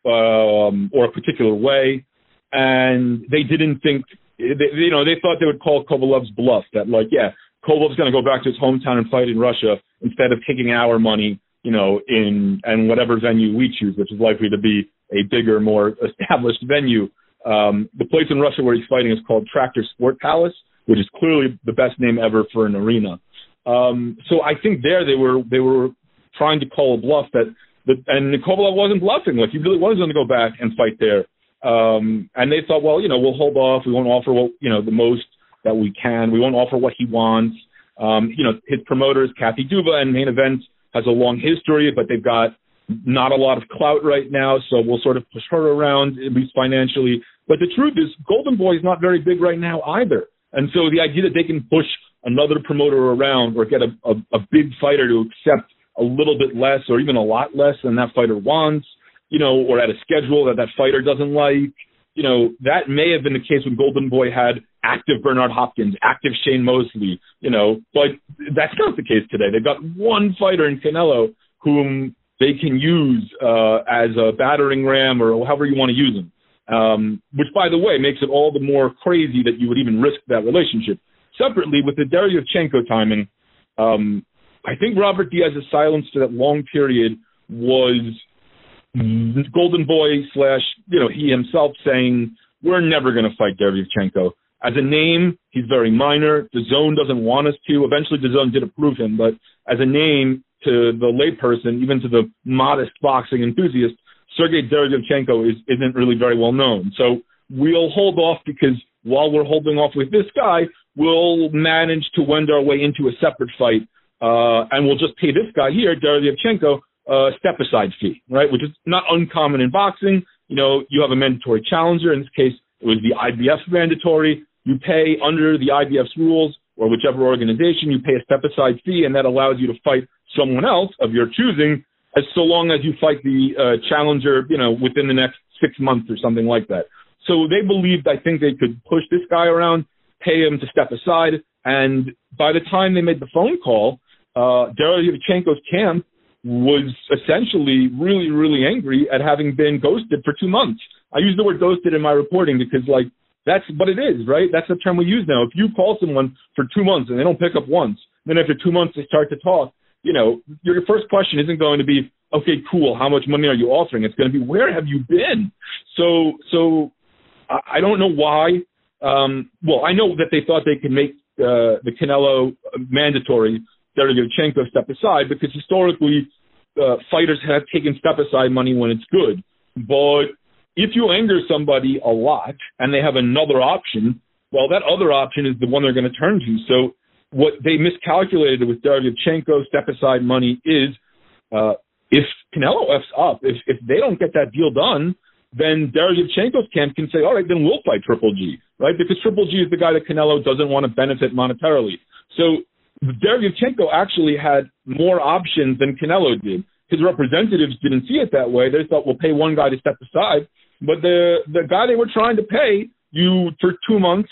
um, or a particular way, and they didn't think, they, you know, they thought they would call Kovalev's bluff that like, yeah, Kovalev's going to go back to his hometown and fight in Russia instead of taking our money, you know, in and whatever venue we choose, which is likely to be a bigger, more established venue. Um, the place in Russia where he's fighting is called Tractor Sport Palace, which is clearly the best name ever for an arena. Um, so I think there they were they were trying to call a bluff that, that and Kovalev wasn't bluffing. Like he really was going to go back and fight there. Um, and they thought, well, you know, we'll hold off. We won't offer what you know the most that we can. We won't offer what he wants. Um, you know, his promoters, Kathy Duva and Main Event has a long history, but they've got not a lot of clout right now, so we'll sort of push her around, at least financially. But the truth is, Golden Boy is not very big right now either. And so the idea that they can push another promoter around or get a, a, a big fighter to accept a little bit less or even a lot less than that fighter wants, you know, or at a schedule that that fighter doesn't like, you know, that may have been the case when Golden Boy had active Bernard Hopkins, active Shane Mosley, you know, but that's not the case today. They've got one fighter in Canelo whom they can use uh, as a battering ram or however you want to use him um, which, by the way, makes it all the more crazy that you would even risk that relationship. Separately, with the Derevyanchenko timing, um, I think Robert Diaz's silence for that long period was Golden Boy slash, you know, he himself saying, we're never going to fight Derevyanchenko. As a name, he's very minor. DAZN doesn't want us to. Eventually, DAZN did approve him, but as a name to the layperson, even to the modest boxing enthusiast, Sergey Derevyanchenko is, isn't really very well known. So we'll hold off because while we're holding off with this guy, we'll manage to wend our way into a separate fight, uh, and we'll just pay this guy here, Derevyanchenko, a step aside fee, right? Which is not uncommon in boxing. You know, you have a mandatory challenger. In this case, it was the IBF mandatory. You pay under the IBF's rules or whichever organization, you pay a step aside fee, and that allows you to fight someone else of your choosing as so long as you fight the uh, challenger, you know, within the next six months or something like that. So they believed, I think, they could push this guy around, pay him to step aside, and by the time they made the phone call, uh, Derevyanchenko's camp was essentially really, really angry at having been ghosted for two months. I use the word ghosted in my reporting because, like, that's what it is, right? That's the term we use now. If you call someone for two months and they don't pick up once, then after two months they start to talk, you know, your first question isn't going to be, okay, cool, how much money are you offering? It's going to be, where have you been? So, so I don't know why. Um, well, I know that they thought they could make uh, the Canelo mandatory. Derevyanchenko step aside because historically, uh, fighters have taken step aside money when it's good. But if you anger somebody a lot and they have another option, well, that other option is the one they're going to turn to. So what they miscalculated with Derevyanchenko step aside money is uh, if Canelo f's up, if if they don't get that deal done, then Derevyanchenko's camp can say, all right, then we'll fight Triple G, right? Because Triple G is the guy that Canelo doesn't want to benefit monetarily. So Derevyanchenko actually had more options than Canelo did. His representatives didn't see it that way. They thought we'll pay one guy to step aside, but the the guy they were trying to pay you for two months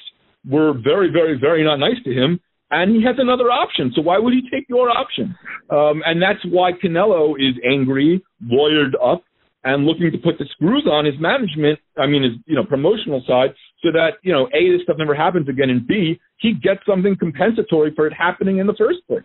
were very, very, very not nice to him and he has another option. So why would he take your option? Um, and that's why Canelo is angry, lawyered up, and looking to put the screws on his management. I mean, his you know promotional side, so that you know a this stuff never happens again, and b he gets something compensatory for it happening in the first place.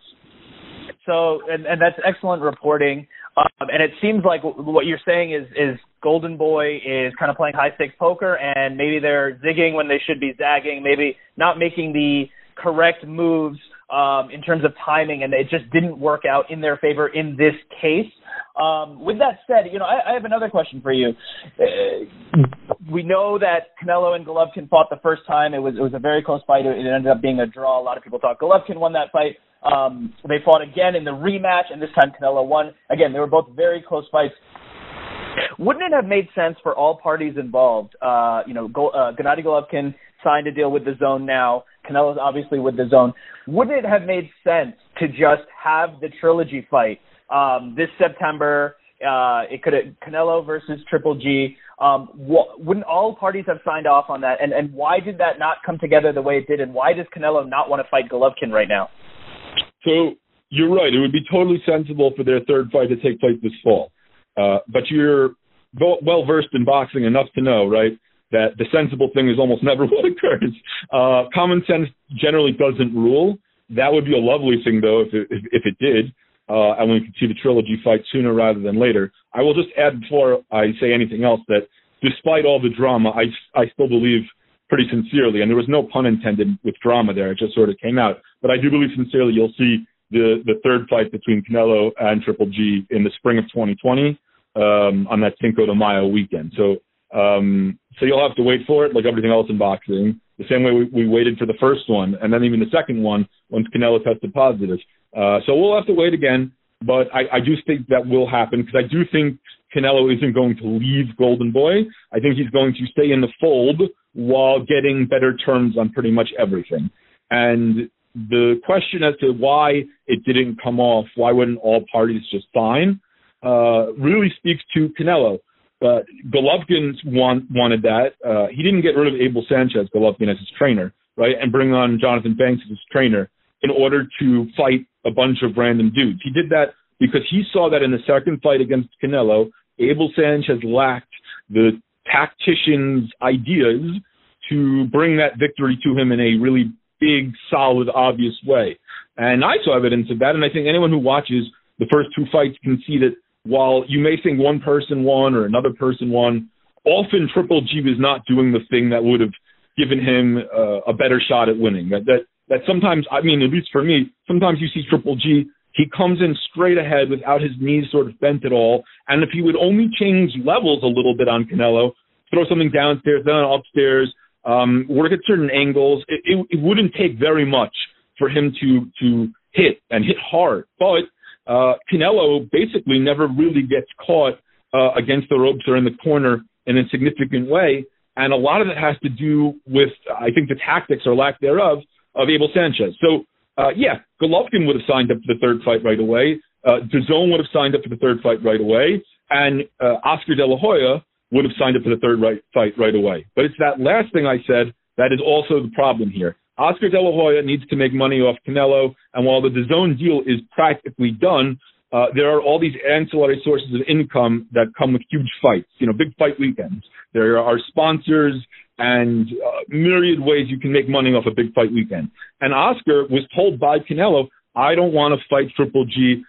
So, and, and that's excellent reporting. Um, and it seems like what you're saying is is Golden Boy is kind of playing high stakes poker, and maybe they're zigging when they should be zagging, maybe not making the correct moves um, in terms of timing, and it just didn't work out in their favor in this case. Um, with that said, you know, I, I have another question for you. Uh, we know that Canelo and Golovkin fought the first time. It was it was a very close fight. It ended up being a draw. A lot of people thought Golovkin won that fight. Um, they fought again in the rematch, and this time Canelo won. Again, they were both very close fights. Wouldn't it have made sense for all parties involved? Uh, you know, Go, uh, Gennady Golovkin signed a deal with DAZN now. Canelo's obviously with DAZN. Wouldn't it have made sense to just have the trilogy fight um, this September. Uh, it could have Canelo versus Triple G. Um, wh- wouldn't all parties have signed off on that? And and why did that not come together the way it did? And why does Canelo not want to fight Golovkin right now? So you're right. It would be totally sensible for their third fight to take place this fall. Uh, but you're well versed in boxing enough to know, right, that the sensible thing is almost [LAUGHS] never what occurs. Uh, common sense generally doesn't rule. That would be a lovely thing, though, if it, if, if it did uh, and we can see the trilogy fight sooner rather than later. I will just add before I say anything else that despite all the drama, I, I still believe pretty sincerely, and there was no pun intended with drama there. It just sort of came out. But I do believe sincerely you'll see the, the third fight between Canelo and Triple G in the spring of 2020 um, on that Cinco de Mayo weekend. So um, so you'll have to wait for it, like everything else in boxing, the same way we, we waited for the first one, and then even the second one once Canelo tested positive. Uh, so we'll have to wait again, but I, I do think that will happen because I do think Canelo isn't going to leave Golden Boy. I think he's going to stay in the fold while getting better terms on pretty much everything. And the question as to why it didn't come off, why wouldn't all parties just sign, uh, really speaks to Canelo. Uh, Golovkin want, wanted that. Uh, he didn't get rid of Abel Sanchez, Golovkin, as his trainer, right, and bring on Jonathan Banks as his trainer in order to fight a bunch of random dudes. He did that because he saw that in the second fight against Canelo, Abel Sanchez lacked the tactician's ideas to bring that victory to him in a really big, solid, obvious way. And I saw evidence of that, and I think anyone who watches the first two fights can see that while you may think one person won or another person won, often Triple G was not doing the thing that would have given him uh, a better shot at winning. That, that that sometimes, I mean, at least for me, sometimes you see Triple G, he comes in straight ahead without his knees sort of bent at all. And if he would only change levels a little bit on Canelo, throw something downstairs, then upstairs, um, work at certain angles, it, it, it wouldn't take very much for him to to hit and hit hard. But uh, Canelo basically never really gets caught uh, against the ropes or in the corner in a significant way. And a lot of it has to do with, I think, the tactics or lack thereof of Abel Sanchez. So, uh, yeah, Golovkin would have signed up for the third fight right away. Uh, DAZN would have signed up for the third fight right away. And uh, Oscar De La Hoya would have signed up for the third right, fight right away. But it's that last thing I said that is also the problem here. Oscar De La Hoya needs to make money off Canelo, and while the DAZN deal is practically done, uh, there are all these ancillary sources of income that come with huge fights, you know, big fight weekends. There are sponsors, and uh, myriad ways you can make money off a big fight weekend. And Oscar was told by Canelo, I don't want to fight Triple G.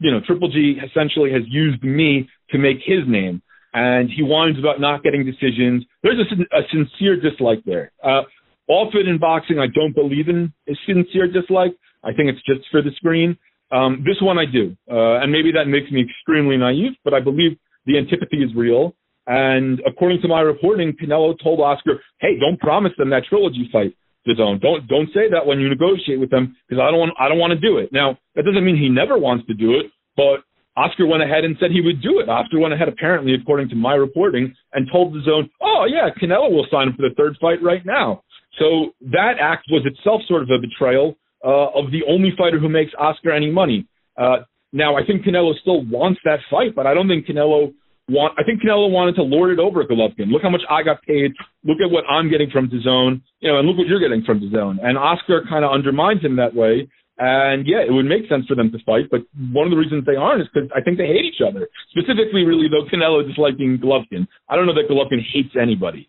You know, Triple G essentially has used me to make his name. And he whines about not getting decisions. There's a, a sincere dislike there. Uh, often in boxing, I don't believe in sincere dislike. I think it's just for the screen. Um, this one I do. Uh, and maybe that makes me extremely naive, but I believe the antipathy is real. And according to my reporting, Canelo told Oscar, "Hey, don't promise them that trilogy fight, DAZN. Don't don't say that when you negotiate with them because I don't want I don't want to do it." Now that doesn't mean he never wants to do it, but Oscar went ahead and said he would do it. Oscar went ahead, apparently, according to my reporting, and told DAZN, "Oh yeah, Canelo will sign him for the third fight right now." So that act was itself sort of a betrayal uh, of the only fighter who makes Oscar any money. Uh, now I think Canelo still wants that fight, but I don't think Canelo want. I think Canelo wanted to lord it over Golovkin. Look how much I got paid. Look at what I'm getting from DAZN. You know, and look what you're getting from DAZN. And Oscar kind of undermines him that way. And yeah, it would make sense for them to fight, but one of the reasons they aren't is because I think they hate each other. Specifically, really though, Canelo disliking Golovkin. I don't know that Golovkin hates anybody.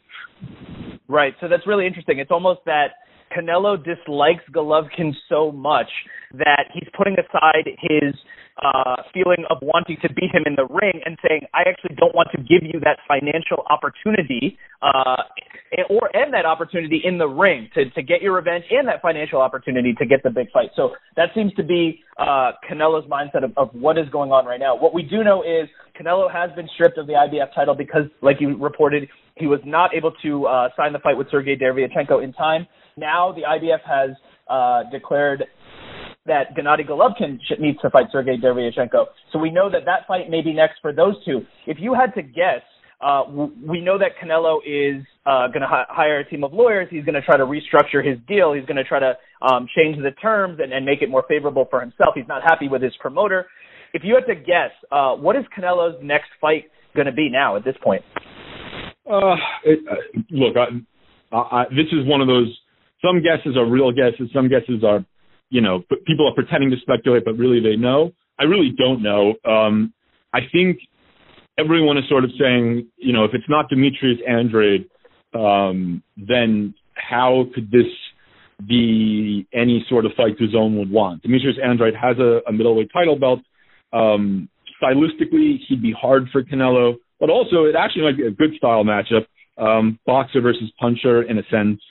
Right. So that's really interesting. It's almost that Canelo dislikes Golovkin so much that he's putting aside his uh, feeling of wanting to beat him in the ring and saying, I actually don't want to give you that financial opportunity uh, or end that opportunity in the ring to, to get your revenge and that financial opportunity to get the big fight. So that seems to be uh, Canelo's mindset of, of what is going on right now. What we do know is Canelo has been stripped of the IBF title because, like you reported, he was not able to uh, sign the fight with Sergey Derevyanchenko in time. Now the IBF has uh, declared that Gennady Golovkin needs to fight Sergey Derevyanchenko. So we know that that fight may be next for those two. If you had to guess, uh, we know that Canelo is uh, going to hi- hire a team of lawyers. He's going to try to restructure his deal. He's going to try to um, change the terms and, and make it more favorable for himself. He's not happy with his promoter. If you had to guess, uh, what is Canelo's next fight going to be now at this point? Uh, it, uh, look, I, I, this is one of those. Some guesses are real guesses. Some guesses are, you know, people are pretending to speculate, but really they know. I really don't know. Um, I think everyone is sort of saying, you know, if it's not Demetrius Andrade, um, then how could this be any sort of fight DAZN would want? Demetrius Andrade has a, a middleweight title belt. Um, stylistically, he'd be hard for Canelo, but also it actually might be a good style matchup, um, boxer versus puncher in a sense.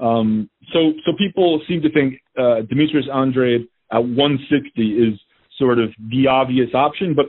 Um, so, so people seem to think uh, Demetrius Andrade at 160 is sort of the obvious option, but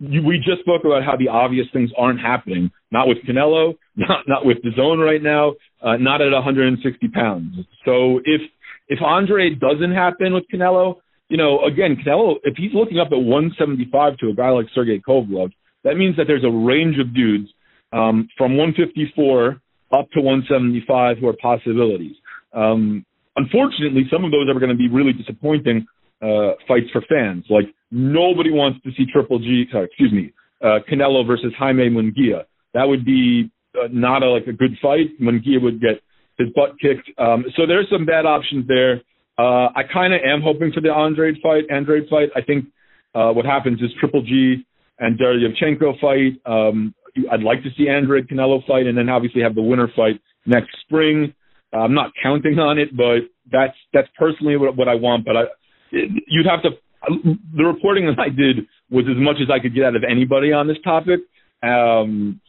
you, we just spoke about how the obvious things aren't happening. Not with Canelo, [LAUGHS] not not with DAZN right now, uh, not at 160 pounds. So if if Andrade doesn't happen with Canelo, you know, again, Canelo, if he's looking up at 175 to a guy like Sergey Kovalev, that means that there's a range of dudes um, from 154 up to 175 who are possibilities. Um, unfortunately, some of those are going to be really disappointing uh, fights for fans. Like nobody wants to see Triple G, sorry, excuse me, uh, Canelo versus Jaime Munguia. That would be uh, not a, like a good fight. Munguia would get his butt kicked. Um, so there's some bad options there. Uh, I kind of am hoping for the Andrade fight. Andrade fight. I think uh, what happens is Triple G and Derevyanchenko fight. Um, I'd like to see Andrade Canelo fight, and then obviously have the winner fight next spring. Uh, I'm not counting on it, but that's that's personally what, what I want. But I, you'd have to. The reporting that I did was as much as I could get out of anybody on this topic. Um,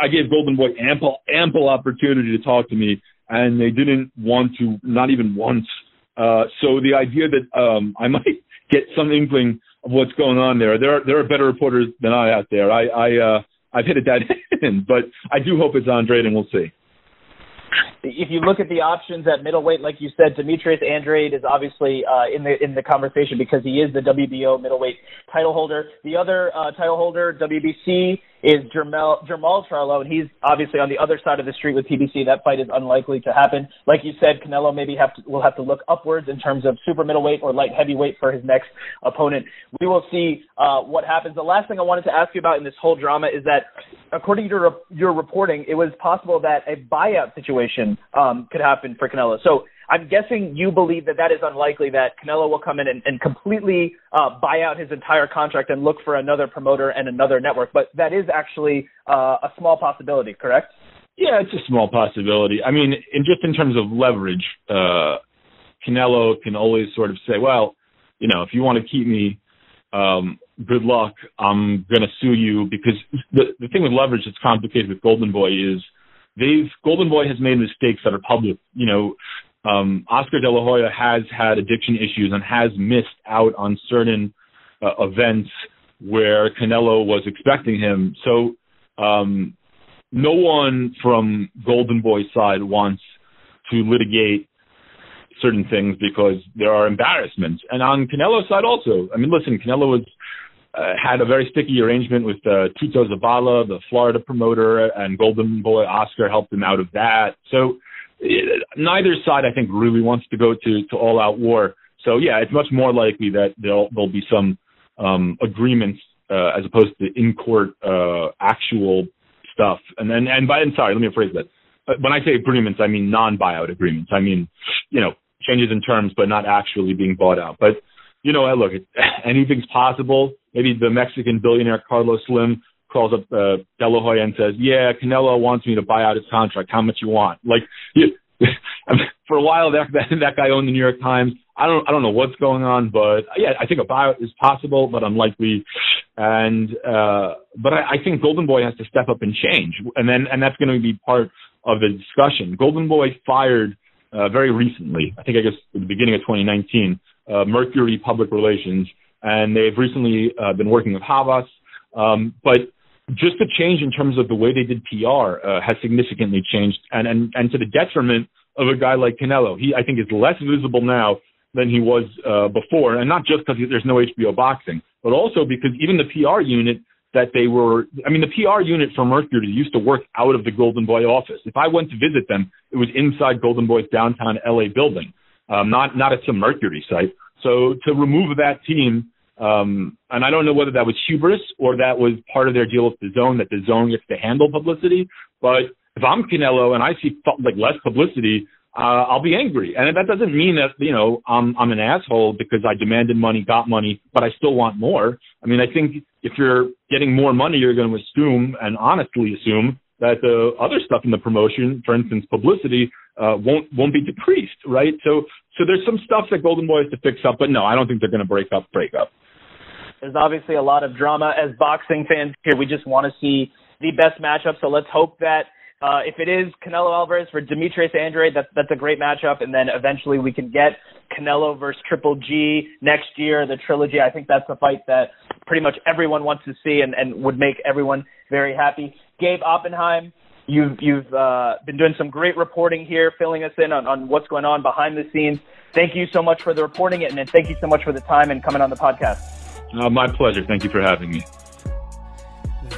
I gave Golden Boy ample ample opportunity to talk to me, and they didn't want to, not even once. Uh, so the idea that um, I [LAUGHS] might get some inkling of what's going on there, there are there are better reporters than I out there. I, I uh, I've hit a dead [LAUGHS] end, but I do hope it's Andrade, and we'll see if you look at the options at middleweight, like you said, Demetrius Andrade is obviously uh, in the in the conversation because he is the WBO middleweight title holder. The other uh, title holder, WBC, is Jermall Charlo, and he's obviously on the other side of the street with PBC. That fight is unlikely to happen. Like you said, Canelo maybe have to, will have to look upwards in terms of super middleweight or light heavyweight for his next opponent. We will see uh, what happens. The last thing I wanted to ask you about in this whole drama is that, according to your, your reporting, it was possible that a buyout situation um, could happen for Canelo. So I'm guessing you believe that that is unlikely that Canelo will come in and, and completely uh, buy out his entire contract and look for another promoter and another network. But that is actually uh, a small possibility, correct? Yeah, it's a small possibility. I mean, in just in terms of leverage, uh, Canelo can always sort of say, well, you know, if you want to keep me, um, good luck. I'm going to sue you because the, the thing with leverage that's complicated with Golden Boy is they've Golden Boy has made mistakes that are public. You know, um, Oscar De La Hoya has had addiction issues and has missed out on certain uh, events where Canelo was expecting him. So um, no one from Golden Boy's side wants to litigate certain things because there are embarrassments. And on Canelo's side also, I mean, listen, Canelo was uh, had a very sticky arrangement with uh, Tito Zabala, the Florida promoter, and Golden Boy Oscar helped him out of that. So neither side, I think, really wants to go to, to all out war. So yeah, it's much more likely that there'll there'll be some um, agreements uh, as opposed to in court uh, actual stuff. And then and by and sorry, let me rephrase that. Uh, when I say agreements, I mean non buyout agreements. I mean you know changes in terms, but not actually being bought out. But you know, look, [LAUGHS] anything's possible. Maybe the Mexican billionaire Carlos Slim calls up uh, De La Hoya and says, "Yeah, Canelo wants me to buy out his contract. How much you want?" Like, [LAUGHS] for a while, that, that that guy owned the New York Times. I don't I don't know what's going on, but yeah, I think a buyout is possible, but unlikely. And uh, but I, I think Golden Boy has to step up and change, and then and that's going to be part of the discussion. Golden Boy fired uh, very recently, I think I guess at the beginning of 2019, uh, Mercury Public Relations, and they've recently uh, been working with Havas. Um, but just the change in terms of the way they did PR uh, has significantly changed, and, and and to the detriment of a guy like Canelo. He I think is less visible now than he was uh, before, and not just because there's no HBO boxing, but also because even the PR unit that they were, I mean, the PR unit for Mercury used to work out of the Golden Boy office. If I went to visit them, it was inside Golden Boy's downtown LA building, um, not not at some Mercury site. So to remove that team, um, and I don't know whether that was hubris or that was part of their deal with the DAZN that the DAZN gets to handle publicity. But if I'm Canelo and I see like less publicity, uh, I'll be angry. And that doesn't mean that, you know, I'm, I'm an asshole because I demanded money, got money, but I still want more. I mean, I think if you're getting more money, you're going to assume and honestly assume that the other stuff in the promotion, for instance, publicity, uh, won't, won't be decreased, right? So, so there's some stuff that Golden Boy has to fix up, but no, I don't think they're going to break up, break up. There's obviously a lot of drama as boxing fans here. We just want to see the best matchup. So let's hope that uh, if it is Canelo Alvarez for Demetrius Andrade, that's that's a great matchup, and then eventually we can get Canelo versus Triple G next year, the trilogy. I think that's a fight that pretty much everyone wants to see and, and would make everyone very happy. Gabe Oppenheim, you've you've uh, been doing some great reporting here, filling us in on, on what's going on behind the scenes. Thank you so much for the reporting, and thank you so much for the time and coming on the podcast. Uh, my pleasure. Thank you for having me.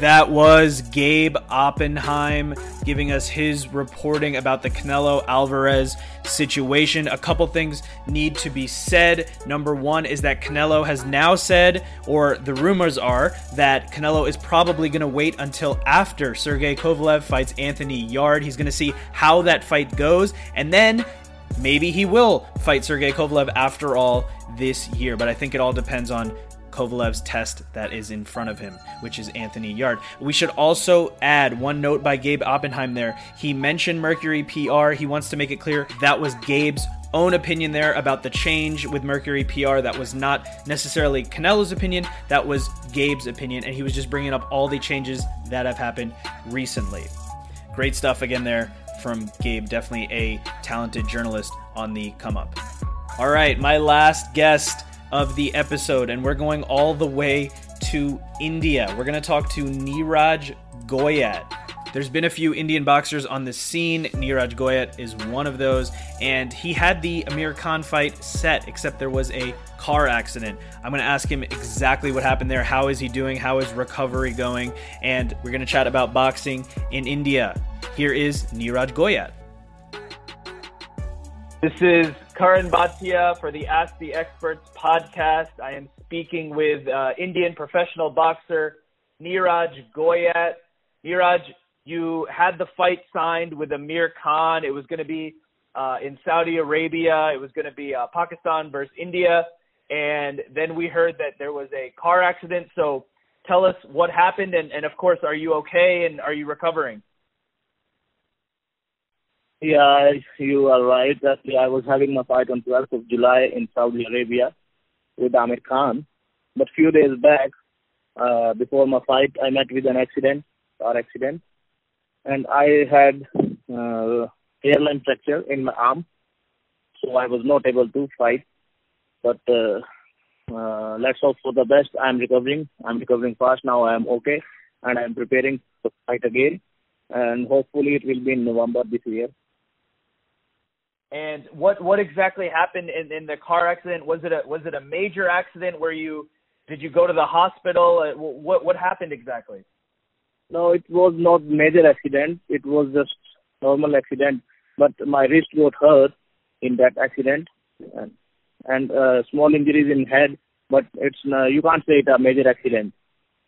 That was Gabe Oppenheim giving us his reporting about the Canelo Alvarez situation. A couple things need to be said. Number one is that Canelo has now said, or the rumors are, that Canelo is probably going to wait until after Sergey Kovalev fights Anthony Yarde. He's going to see how that fight goes, and then maybe he will fight Sergey Kovalev after all this year. But I think it all depends on Kovalev's test that is in front of him, which is Anthony Yarde. We should also add one note by Gabe Oppenheim there. He mentioned Mercury PR. He wants to make it clear that was Gabe's own opinion there about the change with Mercury PR. That was not necessarily Canelo's opinion, that was Gabe's opinion, and he was just bringing up all the changes that have happened recently. Great stuff again there from Gabe. Definitely a talented journalist on the come up. All right, my last guest of the episode, and we're going all the way to India. We're going to talk to Niraj Goyat. There's been a few Indian boxers on the scene. Niraj Goyat is one of those, and he had the Amir Khan fight set, except there was a car accident. I'm going to ask him exactly what happened there. How is he doing? How is recovery going? And we're going to chat about boxing in India. Here is Niraj Goyat. This is Karan Bhatia for the Ask the Experts podcast. I am speaking with uh, Indian professional boxer Niraj Goyat. Niraj, you had the fight signed with Amir Khan. It was going to be uh, in Saudi Arabia. It was going to be uh, Pakistan versus India. And then we heard that there was a car accident. So tell us what happened. And, and of course, are you okay and are you recovering? Yeah, you are right. That I was having my fight on 12th of July in Saudi Arabia with Amir Khan. But few days back, uh, before my fight, I met with an accident, car accident, and I had uh, hairline fracture in my arm, so I was not able to fight. But uh, uh, let's hope for the best. I'm recovering. I'm recovering fast now. I am okay, and I'm preparing to fight again. And hopefully, it will be in November this year. And what what exactly happened in, in the car accident? Was it a was it a major accident where you did you go to the hospital? Uh, what what happened exactly? No, it was not major accident. It was just normal accident. But my wrist got hurt in that accident, and, and uh, small injuries in head. But it's uh, you can't say it a major accident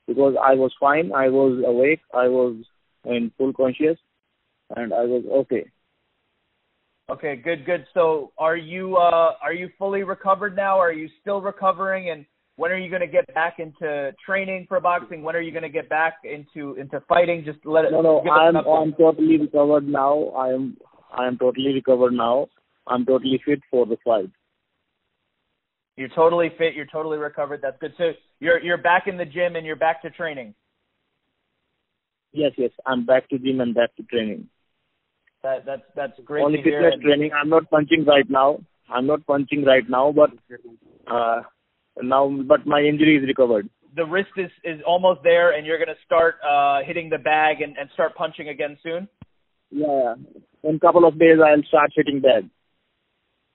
because I was fine. I was awake. I was in full conscious, and I was okay. Okay, good, good. So, are you uh, are you fully recovered now? Are you still recovering? And when are you going to get back into training for boxing? When are you going to get back into into fighting? Just let it. No, no, I'm I'm totally recovered now. I am I am totally recovered now. I'm totally fit for the fight. You're totally fit. You're totally recovered. That's good. So you're you're back in the gym and you're back to training. Yes, yes. I'm back to gym and back to training. That that's that's great Only fitness training. I'm not punching right now. I'm not punching right now, but uh, now, but my injury is recovered. the wrist is is almost there, and you're going to start uh, hitting the bag and, and start punching again soon. Yeah, in a couple of days I'll start hitting that.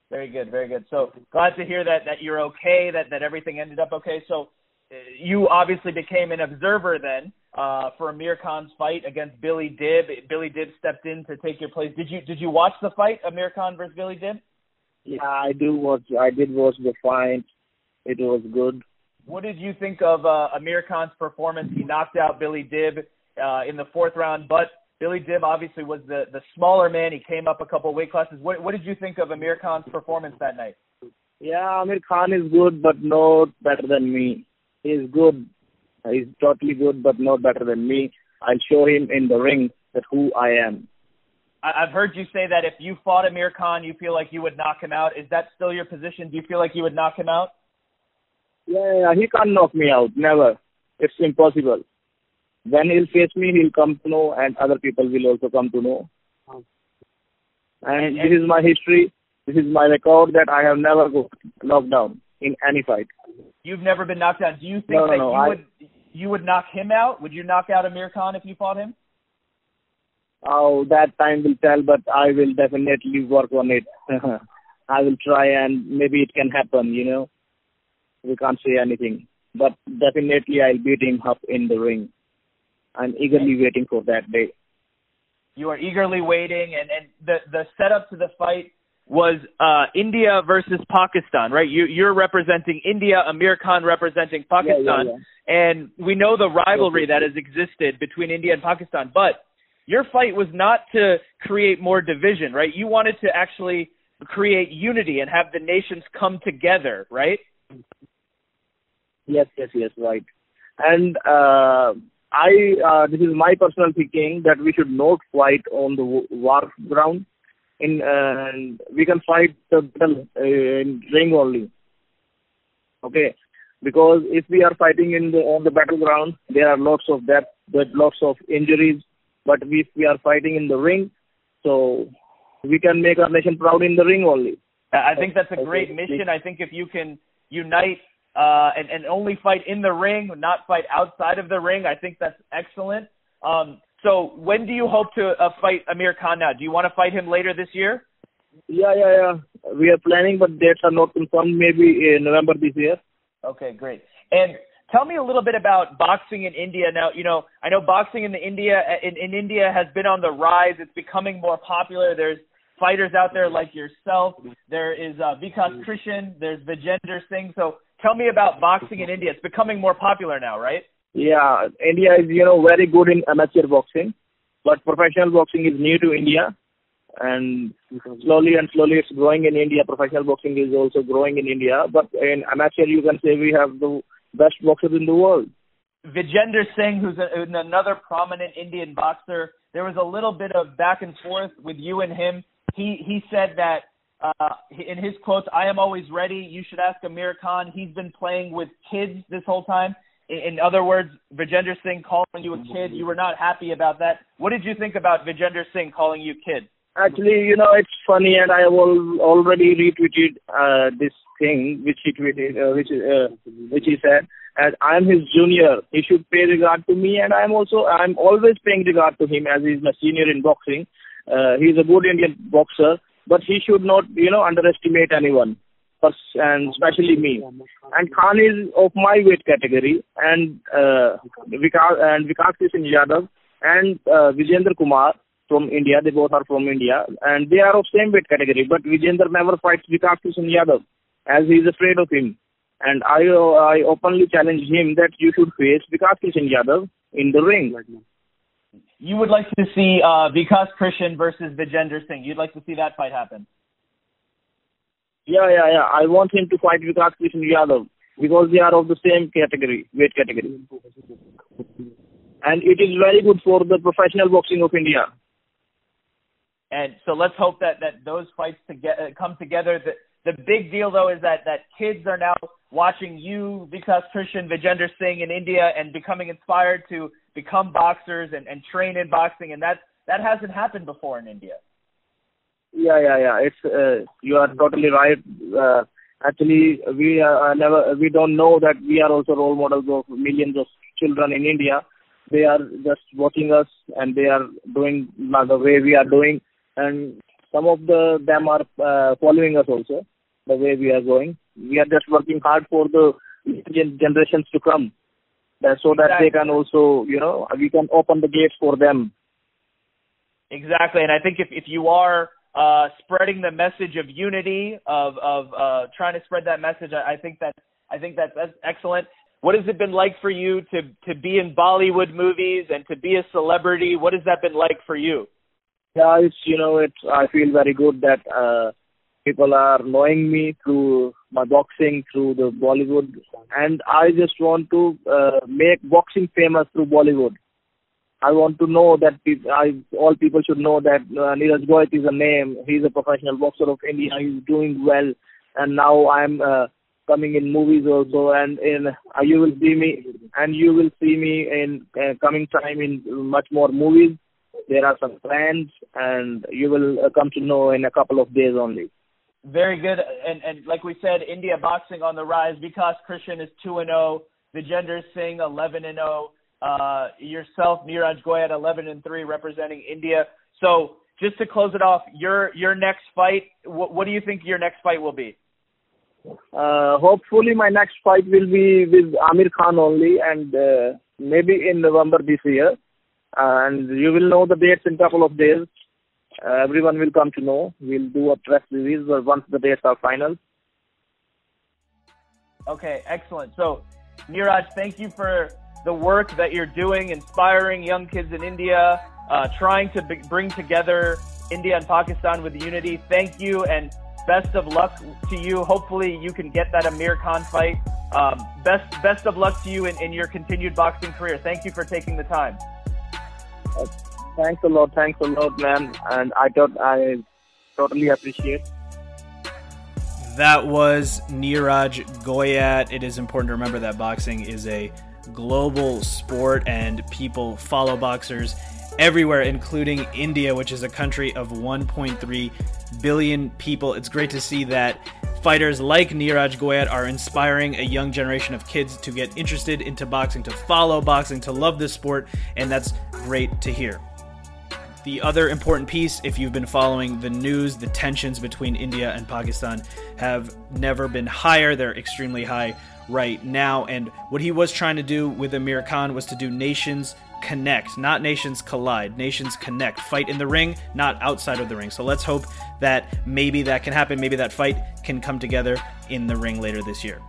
Very good, very good. So glad to hear that that you're okay, that that everything ended up okay. So uh, you obviously became an observer then uh, for Amir Khan's fight against Billy Dib. Billy Dib stepped in to take your place. Did you did you watch the fight, Amir Khan versus Billy Dib? Yeah, I do watch. I did watch the fight. It was good. What did you think of uh, Amir Khan's performance? He knocked out Billy Dib uh, in the fourth round, but Billy Dib obviously was the the smaller man. He came up a couple of weight classes. What what did you think of Amir Khan's performance that night? Yeah, Amir Khan is good, but not better than me. He's good. He's totally good, but not better than me. I'll show him in the ring that who I am. I've heard you say that if you fought Amir Khan, you feel like you would knock him out. Is that still your position? Do you feel like you would knock him out? Yeah, yeah, he can't knock me out. Never. It's impossible. When he'll face me, he'll come to know, and other people will also come to know. And this is my history. This is my record that I have never knocked down in any fight. You've never been knocked out. Do you think No, that no, you I- would you would knock him out? Would you knock out Amir Khan if you fought him? Oh, that time will tell, but I will definitely work on it. [LAUGHS] I will try, and maybe it can happen. You know, we can't say anything, but definitely I'll beat him up in the ring. I'm eagerly waiting for that day. You are eagerly waiting, and and the the setup to the fight was uh India versus Pakistan, right? You you're representing India, Amir Khan representing Pakistan, yeah. and we know the rivalry that has existed between India and Pakistan. But your fight was not to create more division, right? You wanted to actually create unity and have the nations come together, right? Yes, yes, yes, right. And uh, I, uh, this is my personal thinking that we should not fight on the wa- war ground. In uh, we can fight the battle uh, in ring only. Okay, because if we are fighting in the on the battleground, there are lots of death, there lots of injuries. But if we are fighting in the ring, so we can make our nation proud in the ring only. I think that's a great mission. I think if you can unite uh, and, and only fight in the ring, not fight outside of the ring, I think that's excellent. Um, so when do you hope to uh, fight Amir Khan now? Do you want to fight him later this year? Yeah, yeah, yeah. We are planning, but dates are not confirmed. Maybe in November this year. Okay, great. And tell me a little bit about boxing in India. Now, you know, I know boxing in the India in, in India has been on the rise. It's becoming more popular. There's fighters out there like yourself. There is uh, Vikas Krishan. There's Vijender Singh. So tell me about boxing in India. It's becoming more popular now, right? Yeah, India is you know very good in amateur boxing, but professional boxing is new to India, and slowly and slowly it's growing in India. Professional boxing is also growing in India, but in amateur you can say we have the best boxers in the world. Vijender Singh, who's a, another prominent Indian boxer, there was a little bit of back and forth with you and him. He he said that uh, in his quotes, "I am always ready." You should ask Amir Khan. He's been playing with kids this whole time. In, other words, Vijender Singh calling you a kid. You were not happy about that. What did you think about Vijender Singh calling you kid? Actually, you know, it's funny, and I have al- already retweeted uh, this thing which he tweeted, uh, which uh, which he said, as I am his junior, he should pay regard to me, and I am also I am always paying regard to him as he is my senior in boxing. Uh, he is a good Indian boxer, but he should not, you know, underestimate anyone, and especially me. And Khan is of my weight category, and uh, Vikas and Vikas Kishan Yadav and uh, Vijender Kumar from India. They both are from India, and they are of same weight category. But Vijender never fights Vikas Kishan Yadav, as he is afraid of him. And I I openly challenge him that you should face Vikas Kishan Yadav in the ring. You would like to see uh, Vikas Krishan versus Vijender Singh. You'd like to see that fight happen. Yeah, yeah, yeah. I want him to fight Vikas Kishan Yadav because they are of the same category, weight category. And it is very good for the professional boxing of India. And so let's hope that that those fights to get, uh, come together. The, the big deal though is that that kids are now watching you, Vikas Krishan, Vijender Singh in India, and becoming inspired to become boxers and, and train in boxing, and that that hasn't happened before in India. Yeah, yeah, yeah. It's uh, you are totally right. Uh, actually, we uh, never we don't know that we are also role models of millions of children in India. They are just watching us and they are doing the way we are doing, and some of the them are uh, following us also the way we are going. We are just working hard for the generations to come, that, so that exactly. they can also, you know, we can open the gates for them. Exactly, and I think if if you are uh, spreading the message of unity, of of uh, trying to spread that message, I, I think that I think that that's excellent. What has it been like for you to to be in Bollywood movies and to be a celebrity? What has that been like for you? Yeah, it's you know, it's I feel very good that uh, people are knowing me through my boxing, through the Bollywood, and I just want to uh, make boxing famous through Bollywood. I want to know that people, I, all people should know that uh, Neeraj is a name. He's a professional boxer of India. He's doing well, and now I'm uh, coming in movies also, and in uh, you will see me, and you will see me in uh, coming time in much more movies. There are some plans, and you will uh, come to know in a couple of days only. Very good, and and like we said, India boxing on the rise. Vikas Krishan is two and zero. Oh. Vijender Singh eleven and zero. Uh, yourself, Neeraj Goyat, eleven and three, representing India. So just to close it off, your your next fight. What, what do you think your next fight will be? Uh, hopefully, my next fight will be with Amir Khan only, and uh, maybe in November this year. And you will know the dates in a couple of days. Uh, everyone will come to know. We'll do a press release once the dates are final. Okay, excellent. So, Neeraj, thank you for the work that you're doing, inspiring young kids in India, uh, trying to b- bring together India and Pakistan with unity. Thank you, and best of luck to you. Hopefully, you can get that Amir Khan fight. Um, best best of luck to you in, in your continued boxing career. Thank you for taking the time. Thanks a lot. Thanks a lot, man. And I thought I totally appreciate. That was Neeraj Goyat. It is important to remember that boxing is a global sport and people follow boxers everywhere, including India, which is a country of 1.3 billion people. It's great to see that fighters like Neeraj Goyat are inspiring a young generation of kids to get interested into boxing, to follow boxing, to love this sport, and that's great to hear. The other important piece, if you've been following the news, the tensions between India and Pakistan have never been higher. They're extremely high right now. And what he was trying to do with Amir Khan was to do nations connect, not nations collide. Nations connect. Fight in the ring, not outside of the ring. So let's hope that maybe that can happen. Maybe that fight can come together in the ring later this year.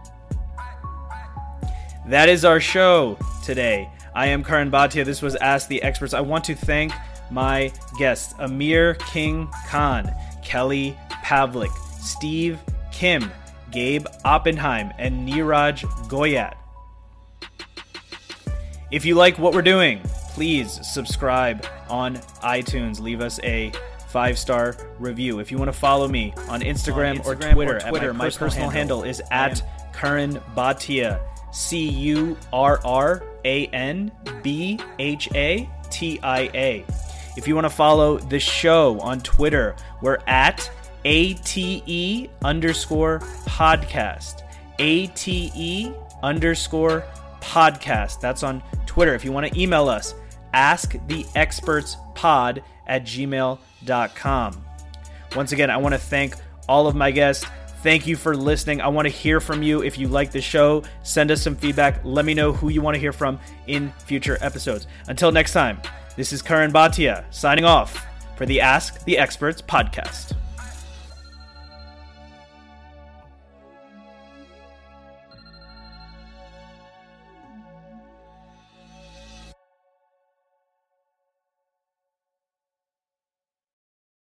That is our show today. I am Karan Bhatia. This was Ask the Experts. I want to thank my guests Amir King Khan, Kelly Pavlik, Steve Kim, Gabe Oppenheim, and Niraj Goyat. If you like what we're doing, please subscribe on iTunes. Leave us a five star review. If you want to follow me on Instagram, on Instagram or Twitter, or Twitter my, personal, personal handle, handle, is at Karan Bhatia. C U R R A N B H A T I A. If you want to follow the show on Twitter, we're at ATE underscore podcast. ATE underscore podcast. That's on Twitter. If you want to email us, ask the experts pod at gmail.com. Once again, I want to thank all of my guests. Thank you for listening. I want to hear from you. If you like the show, send us some feedback. Let me know who you want to hear from in future episodes. Until next time. This is Karan Bhatia signing off for the Ask the Experts podcast.